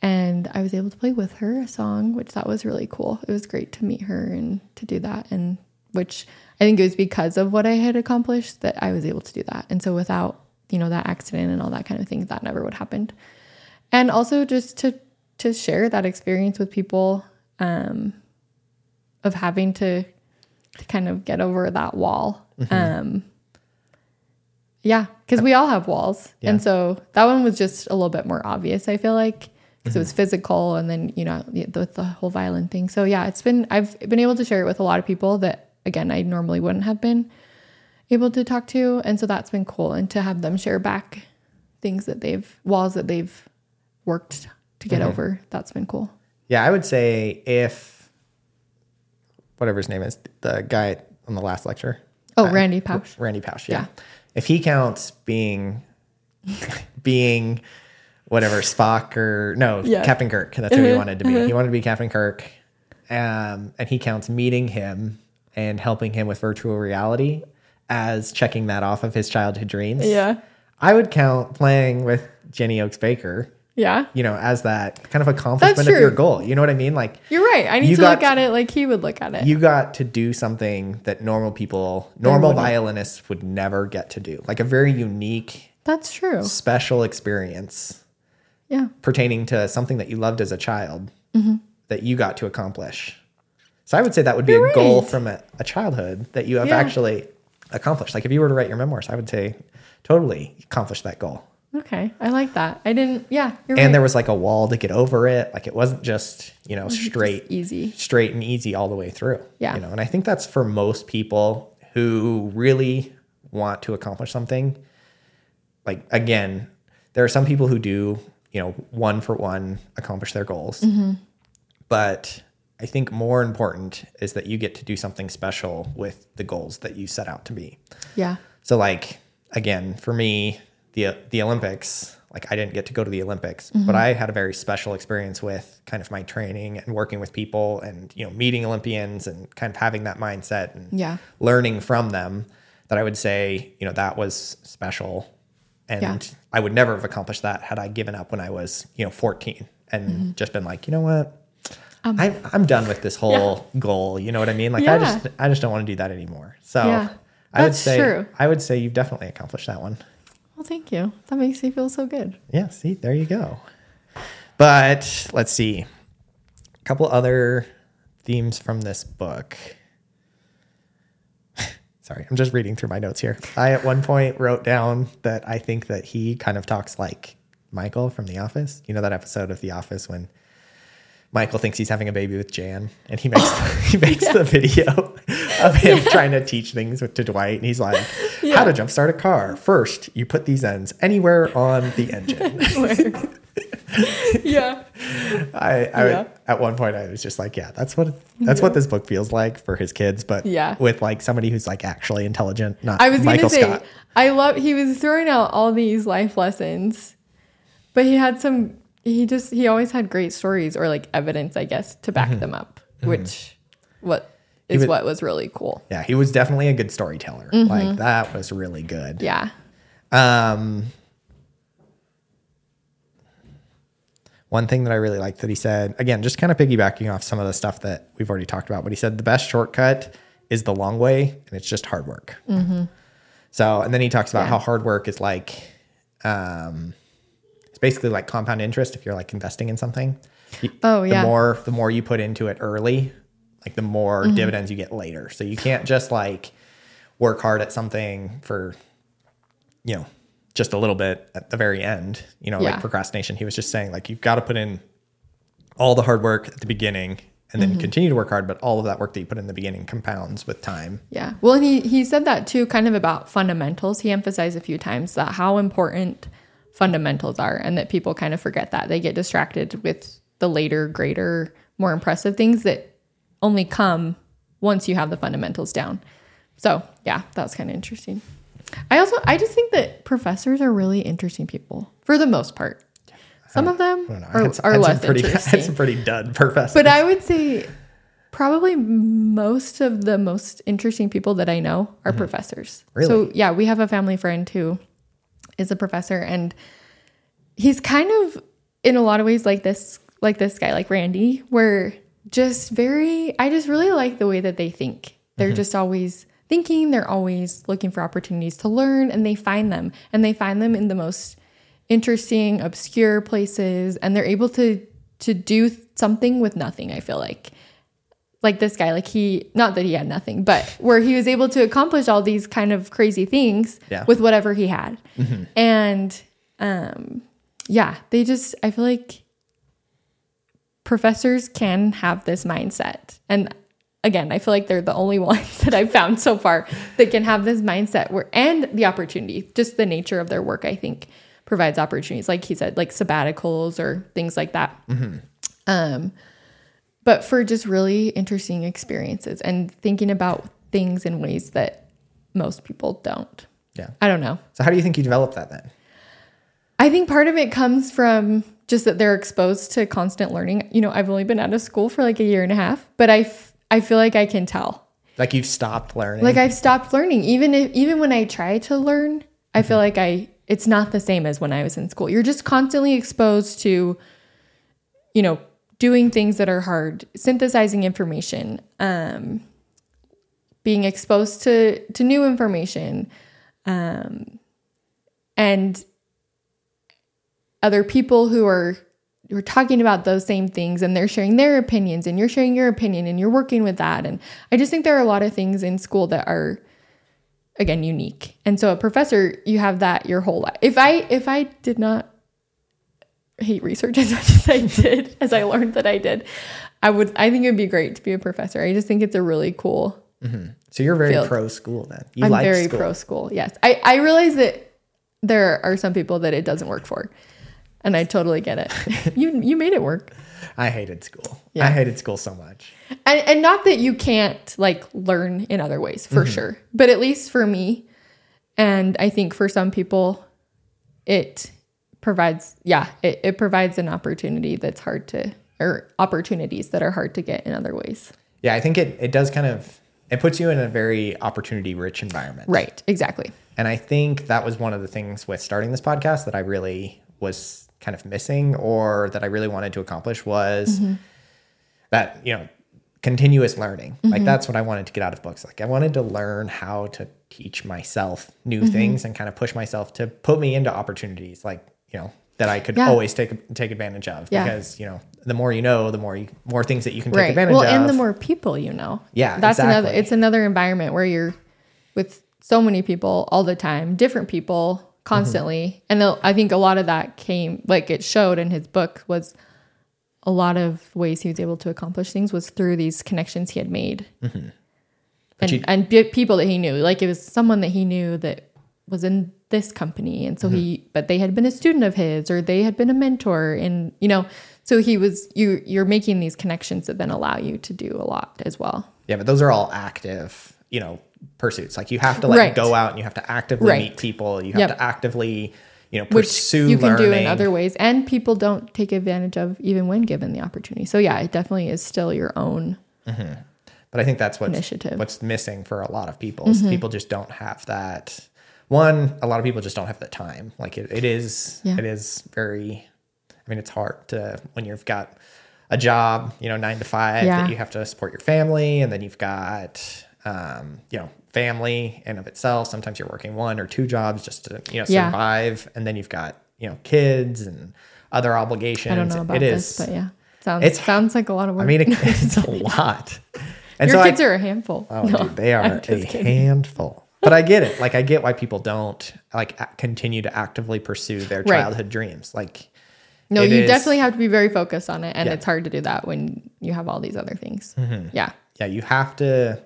and I was able to play with her a song, which that was really cool. It was great to meet her and to do that and which I think it was because of what I had accomplished that I was able to do that. And so without, you know, that accident and all that kind of thing, that never would have happened. And also just to to share that experience with people um of having to to kind of get over that wall. Um, yeah, because we all have walls, Yeah. and so that one was just a little bit more obvious. I feel like because it was physical, and then you know the, the, the whole violent thing. So yeah, it's been I've been able to share it with a lot of people that again I normally wouldn't have been, able to talk to. And so that's been cool. And to have them share back things that they've, walls that they've worked to get mm-hmm. over, that's been cool. Yeah, I would say if whatever his name is, the guy on the last lecture. Oh, uh, Randy Pausch. Randy Pausch, yeah. Yeah. If he counts being (laughs) being whatever Spock or no Yeah. Captain Kirk, that's who he mm-hmm. wanted to be. He mm-hmm. wanted to be Captain Kirk, um, and he counts meeting him and helping him with virtual reality as checking that off of his childhood dreams. Yeah. I would count playing with Jenny Oaks Baker, Yeah. you know, as that kind of accomplishment of your goal. You know what I mean? Like You're right. I need You to look at it like he would look at it. you got to do something that normal people, normal violinists would never get to do. Like a very unique, that's true. special experience Yeah. pertaining to something that you loved as a child Mm-hmm. that you got to accomplish. So I would say that would be a goal from a, a childhood that you have Yeah. actually accomplished. Like if you were to write your memoirs, I would say totally accomplished that goal. Okay. I like that. I didn't, yeah. You're And right. there was like a wall to get over it. Like it wasn't just, you know, straight easy. straight and easy all the way through. Yeah. You know, and I think that's for most people who really want to accomplish something. Like again, there are some people who do, you know, one for one accomplish their goals. Mm-hmm. But I think more important is that you get to do something special with the goals that you set out to be. Yeah. So like again, for me, the the Olympics, like I didn't get to go to the Olympics, Mm-hmm. but I had a very special experience with kind of my training and working with people and you know meeting Olympians and kind of having that mindset and Yeah. learning from them that I would say, you know, that was special. And Yeah. I would never have accomplished that had I given up when I was, you know, 14 and Mm-hmm. just been like, you know what? I'm, I'm done with this whole goal. You know what I mean? Like I just I just don't want to do that anymore. So Yeah. I would say true. I would say you've definitely accomplished that one. Well, thank you. That makes me feel so good. Yeah, see, there you go. But let's see. A couple other themes from this book. (laughs) Sorry, I'm just reading through my notes here. I at one point wrote down that I think that he kind of talks like Michael from The Office. You know that episode of The Office when Michael thinks he's having a baby with Jan, and he makes (laughs) he makes (laughs) the video of him trying to teach things with, to Dwight, and he's like, "How to jumpstart a car? First, you put these ends anywhere on the engine." (laughs) yeah. I, I Yeah. at one point I was just like, yeah, that's what that's what this book feels like for his kids, but Yeah. with like somebody who's like actually intelligent, not I was Michael gonna say, Scott. I love. He was throwing out all these life lessons, but he had some. He just he always had great stories or like evidence, I guess, to back mm-hmm. them up, mm-hmm. which what is was- what was really cool. Yeah, he was definitely a good storyteller. Like that was really good. Mm-hmm. Yeah. Um, one thing that I really liked that he said, again, just kind of piggybacking off some of the stuff that we've already talked about, but he said the best shortcut is the long way, and it's just hard work. So, and then he talks about Mm-hmm. Yeah. how hard work is like, um, it's basically like compound interest if you're like investing in something. You- Oh, yeah. The more the more you put into it early, like the more Mm-hmm. dividends you get later. So you can't just like work hard at something for you know, just a little bit at the very end, you know, Yeah. like procrastination. He was just saying like you've got to put in all the hard work at the beginning and Mm-hmm. then continue to work hard, but all of that work that you put in the beginning compounds with time. Yeah. Well, he, he said that too, kind of about fundamentals. He emphasized a few times that how important fundamentals are and that people kind of forget that. They get distracted with the later, greater, more impressive things that only come once you have the fundamentals down. So, yeah, that's kind of interesting. I also, I just think that professors are really interesting people for the most part. Some of them I. I are, had are had less pretty, (laughs) I interesting. had some pretty dud professors. But I would say probably most of the most interesting people that I know are professors. Mm-hmm. Really? So yeah, we have a family friend who is a professor and he's kind of in a lot of ways like this like this guy like Randy where just very I just really like the way that they think. They're Mm-hmm. just always thinking, they're always looking for opportunities to learn and they find them and they find them in the most interesting obscure places and they're able to to do something with nothing i feel like like this guy like he not that he had nothing but where he was able to accomplish all these kind of crazy things Yeah. with whatever he had and um yeah they just i feel like professors can have this mindset and again, I feel like they're the only (laughs) ones that I've found so far that can have this mindset where and the opportunity, just the nature of their work, I think provides opportunities. Like he said, like sabbaticals or things like that. Um, but for just really interesting experiences and thinking about things in ways that most people don't. Yeah. I don't know. So how do you think you develop that then? I think part of it comes from just that they're exposed to constant learning. You know, I've only been out of school for like a year and a half, but I, f- I feel like I can tell. Like you've stopped learning. Like I've stopped learning. Even if even when I try to learn, I feel like I it's not the same as when I was in school. You're just constantly exposed to, you know, doing things that are hard, synthesizing information, um, being exposed to to new information, um, and other people who are who are talking about those same things and they're sharing their opinions and you're sharing your opinion and you're working with that. And i just think there are a lot of things in school that are again unique. And so a professor you have that your whole life. If i if i did not hate research as much (laughs) as i did as i learned that i did i would i think it would be great to be a professor. I just think it's a really cool mm-hmm. so you're very field. pro school then. You i'm like very school. pro school yes. I i realize that there are some people that it doesn't work for and i totally get it (laughs) you you made it work I hated school. Yeah. I hated school so much. and, and not that you can't like learn in other ways for mm-hmm. sure but at least for me and i think for some people it provides yeah it, it provides an opportunity that's hard to or opportunities that are hard to get in other ways Yeah, I think it it does kind of it puts you in a very opportunity rich environment. right exactly And I think that was one of the things with starting this podcast that I really was kind of missing or that I really wanted to accomplish was Mm-hmm. that, you know, continuous learning. Mm-hmm. Like that's what I wanted to get out of books. Like I wanted to learn how to teach myself new Mm-hmm. things and kind of push myself to put me into opportunities like, you know, that I could Yeah. always take take advantage of Yeah. because, you know, the more you know, the more you more things that you can take advantage well of. and the more people you know Yeah, that's another it's another environment where you're with so many people all the time different people constantly. And the- i think a lot of that came like it showed in his book was a lot of ways he was able to accomplish things was through these connections he had made. Mm-hmm. And, you- and be- people that he knew like it was someone that he knew that was in this company. And so he mm-hmm. but they had been a student of his or they had been a mentor. And you know so he was you you're making these connections that then allow you to do a lot as well. Yeah, but those are all active, you know, pursuits. Like you have to like Right. go out and you have to actively Right. meet people. You have Yep. to actively, you know, which pursue you can learning. do in other ways and people don't take advantage of even when given the opportunity so yeah it definitely is still your own But I think that's what's Initiative. Mm-hmm. what's missing for a lot of people. is People just don't have that. One, a lot of people just don't have the time. Like it, it is, Yeah. it is very. I mean, it's hard to when you've got a job, you know, nine to five Yeah. that you have to support your family, and then you've got, um, you know, family and of itself. Sometimes you're working one or two jobs just to you know Yeah. survive, and then you've got you know kids and other obligations. i don't know about it this is. but yeah sounds It's- sounds like a lot of work I mean, it, (laughs) it's a (laughs) lot. And your so I- kids are a handful Oh, No, dude, they are a kidding. handful. But I get it. Like I get why people don't like continue to actively pursue their Right. childhood dreams. Like no you is- definitely have to be very focused on it and Yeah. it's hard to do that when you have all these other things yeah yeah, you have to yeah,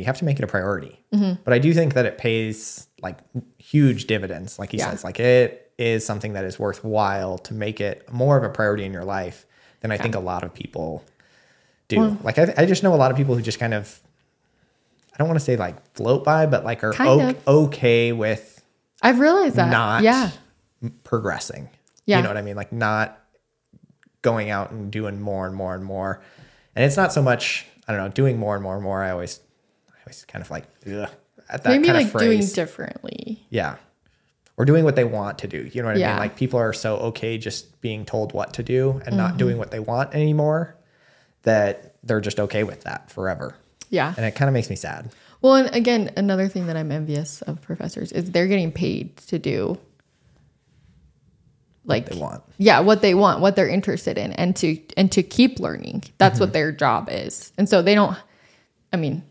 you have to make it a priority. Mm-hmm. But I do think that it pays like huge dividends. Like he Yeah. says, like it is something that is worthwhile to make it more of a priority in your life than I think a lot of people do. like I, I just know a lot of people who just kind of I don't want to say like float by, but like are o- okay with i've realized that not yeah progressing. Yeah. You know what I mean? Like not going out and doing more and more and more. And it's not so much, I don't know, doing more and more and more. I always, I always kind of like, ugh, at that maybe kind like of doing differently yeah. Or doing what they want to do. You know what I mean? Like people are so okay just being told what to do and Mm-hmm. not doing what they want anymore that they're just okay with that forever. yeah And it kind of makes me sad. Well, and again, another thing that I'm envious of professors is they're getting paid to do like they want. Yeah, what they want, what they're interested in, and to and to keep learning. That's Mm-hmm. what their job is. And so they don't. I mean,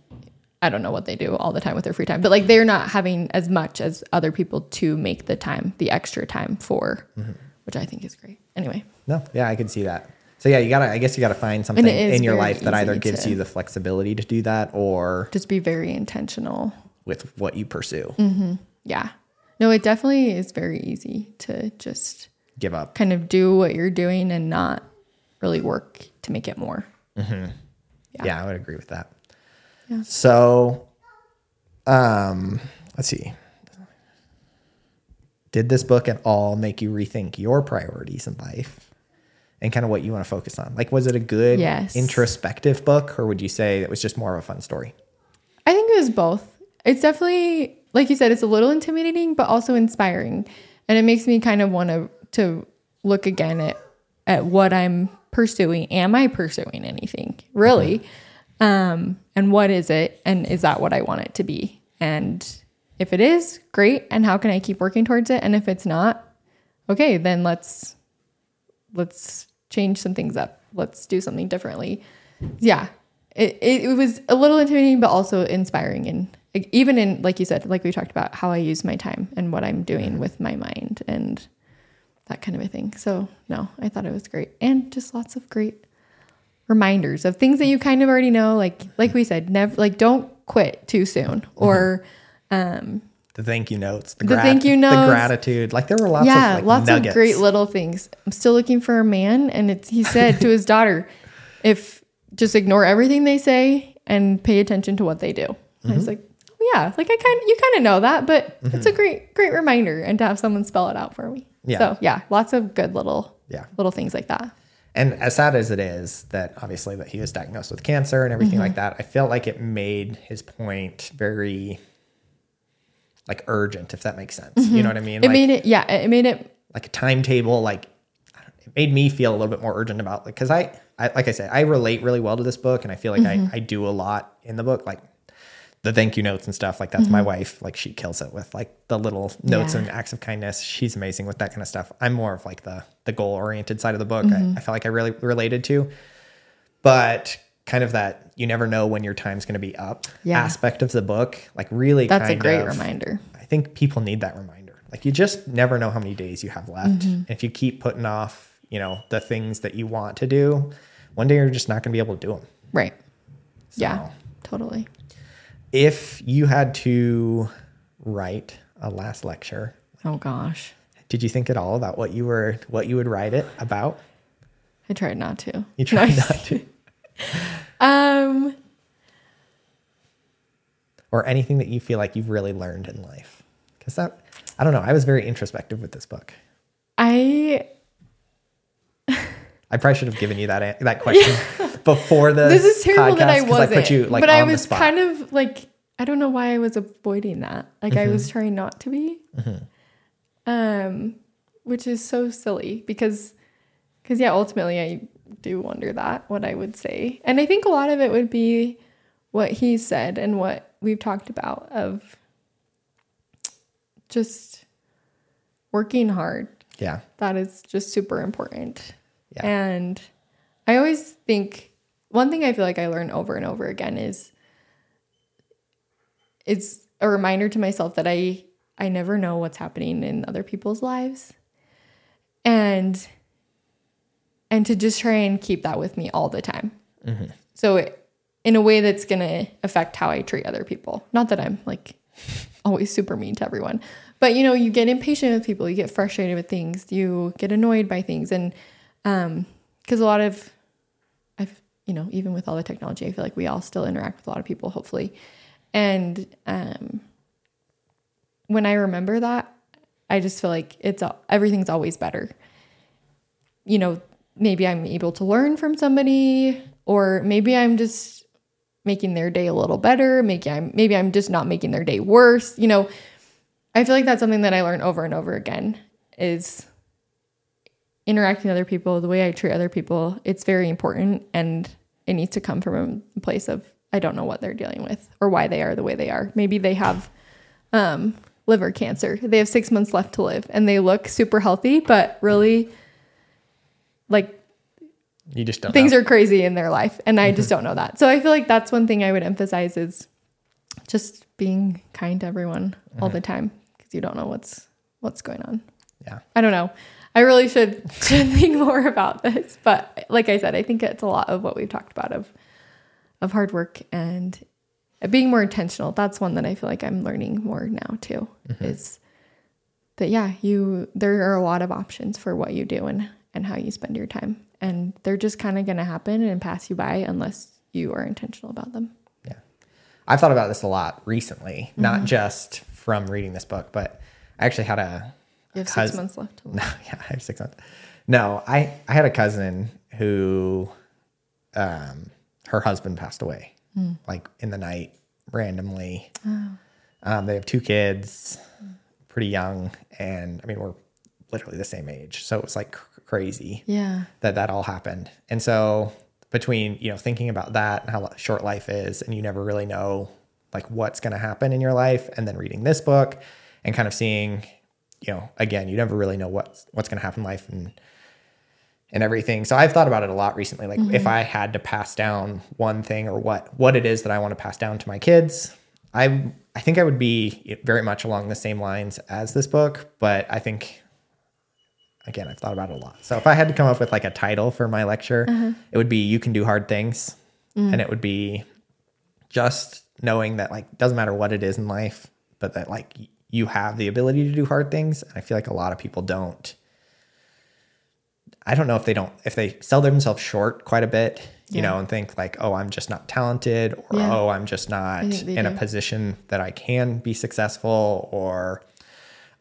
I don't know what they do all the time with their free time, but like they're not having as much as other people to make the time, the extra time for, Mm-hmm. which I think is great. Anyway, No, yeah, I could see that. So yeah, you gotta. I guess you gotta find something in your life that either gives you the flexibility to do that, or Just be very intentional. with what you pursue, Mm. Yeah. No, it definitely is very easy to just give up. kind of do what you're doing and not really work to make it more. Yeah. Yeah. I would agree with that. Yeah. So, um, let's see. Did this book at all make you rethink your priorities in life and kind of what you want to focus on? Like, was it a good Yes. introspective book, or would you say it was just more of a fun story? I think it was both. It's definitely, like you said, it's a little intimidating, but also inspiring. And it makes me kind of want to to look again at at what I'm pursuing. Am I pursuing anything really? Um, and what is it? And is that what I want it to be? And if it is, great. And how can I keep working towards it? And if it's not, okay, then let's let's change some things up. Let's do something differently. Yeah. It, it, it was a little intimidating, but also inspiring. And even in, like you said, like we talked about how I use my time and what I'm doing with my mind and that kind of a thing. So, no, I thought it was great. And just lots of great reminders of things that you kind of already know. Like, like we said, never, like, don't quit too soon uh-huh. or, um, The thank you notes, the, The thank you notes. the gratitude. Like there were lots yeah, of like, lots nuggets. of great little things. I'm still looking for a man, and it's he said to his daughter, "If just ignore everything they say and pay attention to what they do." And I was mm-hmm. like, oh, "Yeah, like I kind you kind of know that, but mm-hmm. it's a great great reminder, and to have someone spell it out for me." Yeah. So yeah, lots of good little Yeah. little things like that. And as sad as it is that obviously that he was diagnosed with cancer and everything Mm-hmm. like that, I felt like it made his point very like urgent, if that makes sense. You know what I mean? Mm-hmm. It like, made it yeah, it made it like a timetable, like it made me feel a little bit more urgent about like because I, I like I said, I relate really well to this book and I feel like Mm-hmm. I, I do a lot in the book, like the thank you notes and stuff. Like that's my wife, like she kills it with like the little notes Mm-hmm. Yeah. and acts of kindness. She's amazing with that kind of stuff. I'm more of like the the goal oriented side of the book. Mm-hmm. I, I felt like I really related to, but kind of that you never know when your time's going to be up Yeah. aspect of the book, like really that's a great of- reminder. I think people need that reminder. Like you just never know how many days you have left. Mm-hmm. If you keep putting off, you know, the things that you want to do, one day you're just not going to be able to do them. Right. Yeah. Totally. If you had to write a last lecture, Oh gosh. did you think at all about what you were what you would write it about? I tried not to. You tried (laughs) not to, Um or anything that you feel like you've really learned in life? Because that, I don't know. I was very introspective with this book. I I probably should have given you that that question (laughs) before the. this is terrible that I wasn't. I put you like but I was kind of like I don't know why I was avoiding that. Like I Mm-hmm. was trying not to be. Um, which is so silly because because yeah, ultimately I do wonder that what I would say, and I think a lot of it would be what he said and what we've talked about of just working hard yeah. that is just super important. Yeah. And I always think one thing I feel like I learn over and over again is it's a reminder to myself that I I never know what's happening in other people's lives. And and to just try and keep that with me all the time. So it, in a way that's going to affect how I treat other people. Not that I'm like (laughs) always super mean to everyone, but you know, you get impatient with people, you get frustrated with things, you get annoyed by things, and um, because a lot of, I've you know, even with all the technology, I feel like we all still interact with a lot of people, hopefully, and um, when I remember that, I just feel like it's everything's always better. You know, maybe I'm able to learn from somebody, or maybe I'm just making their day a little better. Maybe I'm maybe I'm just not making their day worse. You know, I feel like that's something that I learn over and over again is interacting with other people, the way I treat other people. It's very important and it needs to come from a place of I don't know what they're dealing with or why they are the way they are. Maybe they have um, liver cancer. They have six months left to live and they look super healthy, but really like You just don't. things know. are crazy in their life and i just don't know that so i feel like that's one thing i would emphasize is just being kind to everyone all the time because you don't know what's what's going on Yeah. i don't know I really should (laughs) should think more about this. But like I said, I think it's a lot of what we've talked about of of hard work and being more intentional. That's one that I feel like I'm learning more now too. Mm-hmm. Is that yeah, you there are a lot of options for what you do and and how you spend your time. And they're just kind of going to happen and pass you by unless you are intentional about them. Yeah. I've thought about this a lot recently, not mm-hmm. just from reading this book, but I actually had a You have six months left. (laughs) No, yeah, I have six months. No, I, I had a cousin who, um, her husband passed away, like in the night, randomly. Um, they have two kids, pretty young, and I mean we're literally the same age, so it was like cr- crazy Yeah. that that all happened. And so between, you know, thinking about that and how short life is and you never really know like what's going to happen in your life and then reading this book and kind of seeing, you know, again, you never really know what's what's going to happen in life and and everything. So I've thought about it a lot recently like if mm-hmm. I had to pass down one thing or what what it is that I want to pass down to my kids, I I think I would be very much along the same lines as this book, but I think again, I've thought about it a lot. So if I had to come up with like a title for my lecture, uh-huh. it would be "You Can Do Hard Things," mm. and it would be just knowing that like doesn't matter what it is in life, but that like you have the ability to do hard things. And I feel like a lot of people don't. I don't know if they don't if they sell themselves short quite a bit, you Yeah. know, and think like, oh, I'm just not talented, or Yeah. oh, I'm just not in a position that I can be successful, or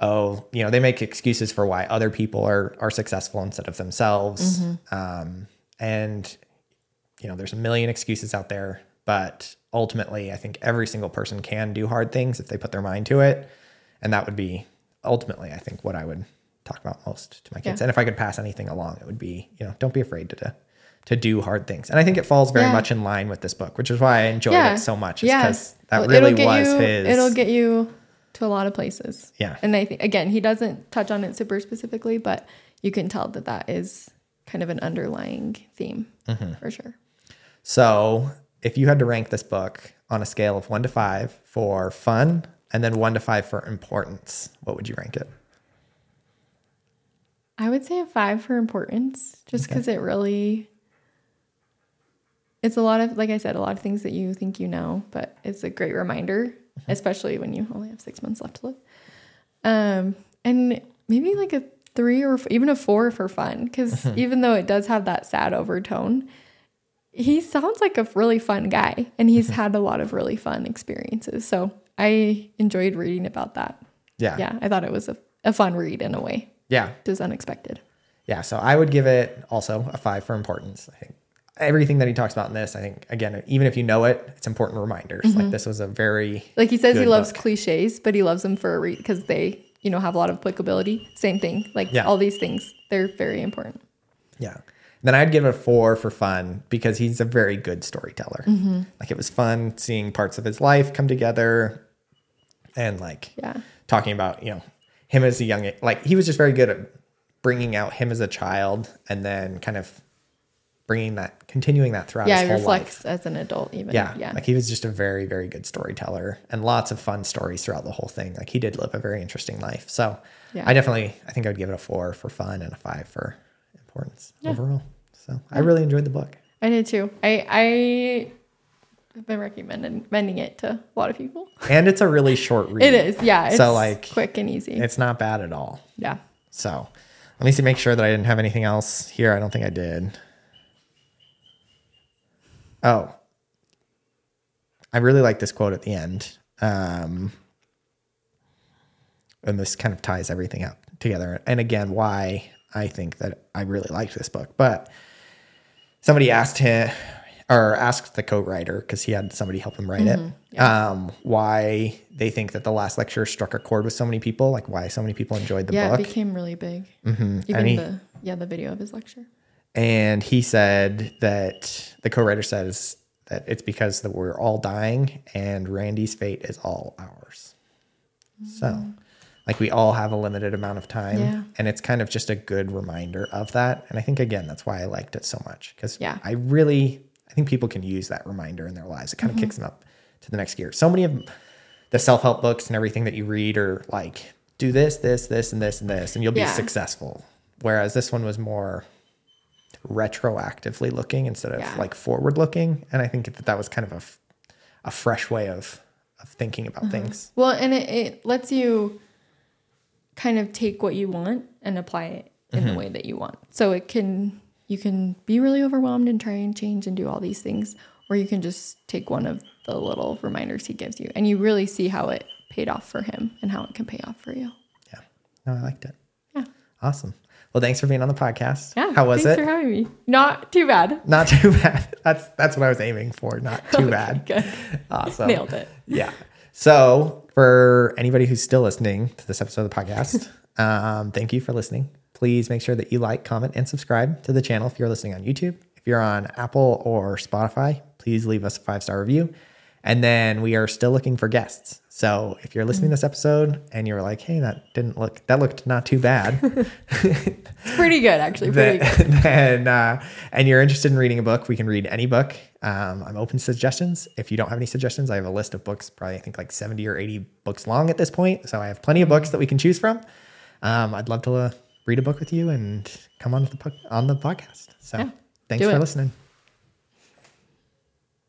oh, you know, they make excuses for why other people are are successful instead of themselves. Um, and you know, there's a million excuses out there, but ultimately, I think every single person can do hard things if they put their mind to it, and that would be ultimately, I think, what I would talk about most to my kids. Yeah. And if I could pass anything along, it would be, you know, don't be afraid to. to to do hard things, and I think it falls very Yeah. much in line with this book, which is why I enjoyed Yeah. it so much. Yeah. because that Well, really get was you, his. It'll get you to a lot of places. Yeah. And I think again, he doesn't touch on it super specifically, but you can tell that that is kind of an underlying theme Mm-hmm. for sure. So, if you had to rank this book on a scale of one to five for fun and then one to five for importance, what would you rank it? I would say a five for importance, just because it really. It's a lot of, like I said, a lot of things that you think you know, but it's a great reminder, mm-hmm. especially when you only have six months left to live. Um, and maybe like a three or f- even a four for fun, because mm-hmm. even though it does have that sad overtone, he sounds like a really fun guy, and he's mm-hmm. had a lot of really fun experiences. So I enjoyed reading about that. Yeah. Yeah, I thought it was a, a fun read in a way. Yeah. It was unexpected. Yeah. So, I would give it also a five for importance. I think everything that he talks about in this, I think, again, even if you know it, it's important reminders. Like, mm-hmm. this was a very, Like he says, he loves book. cliches, but he loves them for a reason because they, you know, have a lot of applicability. Same thing. Like Yeah. all these things, they're very important. yeah. Then I'd give it a four for fun because he's a very good storyteller. Mm-hmm. Like, it was fun seeing parts of his life come together and, like, Yeah. talking about you know him as a young like he was just very good at bringing out him as a child and then kind of bringing that continuing that throughout Yeah. his whole reflects life as an adult, even. yeah Yeah. like he was just a very very good storyteller and lots of fun stories throughout the whole thing like he did live a very interesting life so Yeah. i definitely i think i would give it a four for fun and a five for importance overall so i really enjoyed the book I did too. I, I have been recommending it to a lot of people. and it's a really short (laughs) read It is. Yeah. It's So, like, quick and easy. it's not bad at all yeah. So let me see, make sure that I didn't have anything else here. I don't think I did. Oh, I really like this quote at the end. Um, and this kind of ties everything up together. And again, why I think that I really liked this book. But somebody asked him or asked the co-writer because he had somebody help him write it um, why they think that the last lecture struck a chord with so many people like why so many people enjoyed the book. yeah. book It became really big. Mm-hmm. Even he- the, yeah, the video of his lecture. and he said that the co-writer says that it's because that we're all dying and randy's fate is all ours so like we all have a limited amount of time Yeah. and it's kind of just a good reminder of that and i think again that's why i liked it so much because Yeah. i really i think people can use that reminder in their lives it kind of Mm-hmm. kicks them up to the next gear so many of the self-help books and everything that you read are like do this this this and this and this and you'll be Yeah. successful whereas this one was more retroactively looking instead of Yeah. like forward looking. And I think that that was kind of a, a fresh way of, of thinking about Uh-huh. things. Well, and it, it lets you kind of take what you want and apply it in the way that you want. So it can you can be really overwhelmed and try and change and do all these things, or you can just take one of the little reminders he gives you, and you really see how it paid off for him and how it can pay off for you. Yeah. No, I liked it. Yeah. Awesome. Well, thanks for being on the podcast. Yeah. How was thanks it? Thanks for having me. Not too bad. Not too (laughs) bad. That's that's what I was aiming for. Not (laughs) too bad. Good. Awesome. Nailed it. Yeah. So for anybody who's still listening to this episode of the podcast, (laughs) um, thank you for listening. Please make sure that you like, comment, and subscribe to the channel if you're listening on YouTube. If you're on Apple or Spotify, please leave us a five star review. And then we are still looking for guests. So if you're listening to this episode and you're like, hey, that didn't look, that looked not too bad, (laughs) Pretty good, actually. Pretty then, good. (laughs) then uh, and you're interested in reading a book, we can read any book. Um, I'm open to suggestions. If you don't have any suggestions, I have a list of books, probably I think like 70 or 80 books long at this point. So I have plenty of books that we can choose from. Um, I'd love to uh, read a book with you and come on the po- on the podcast. So Yeah, thanks for it. listening.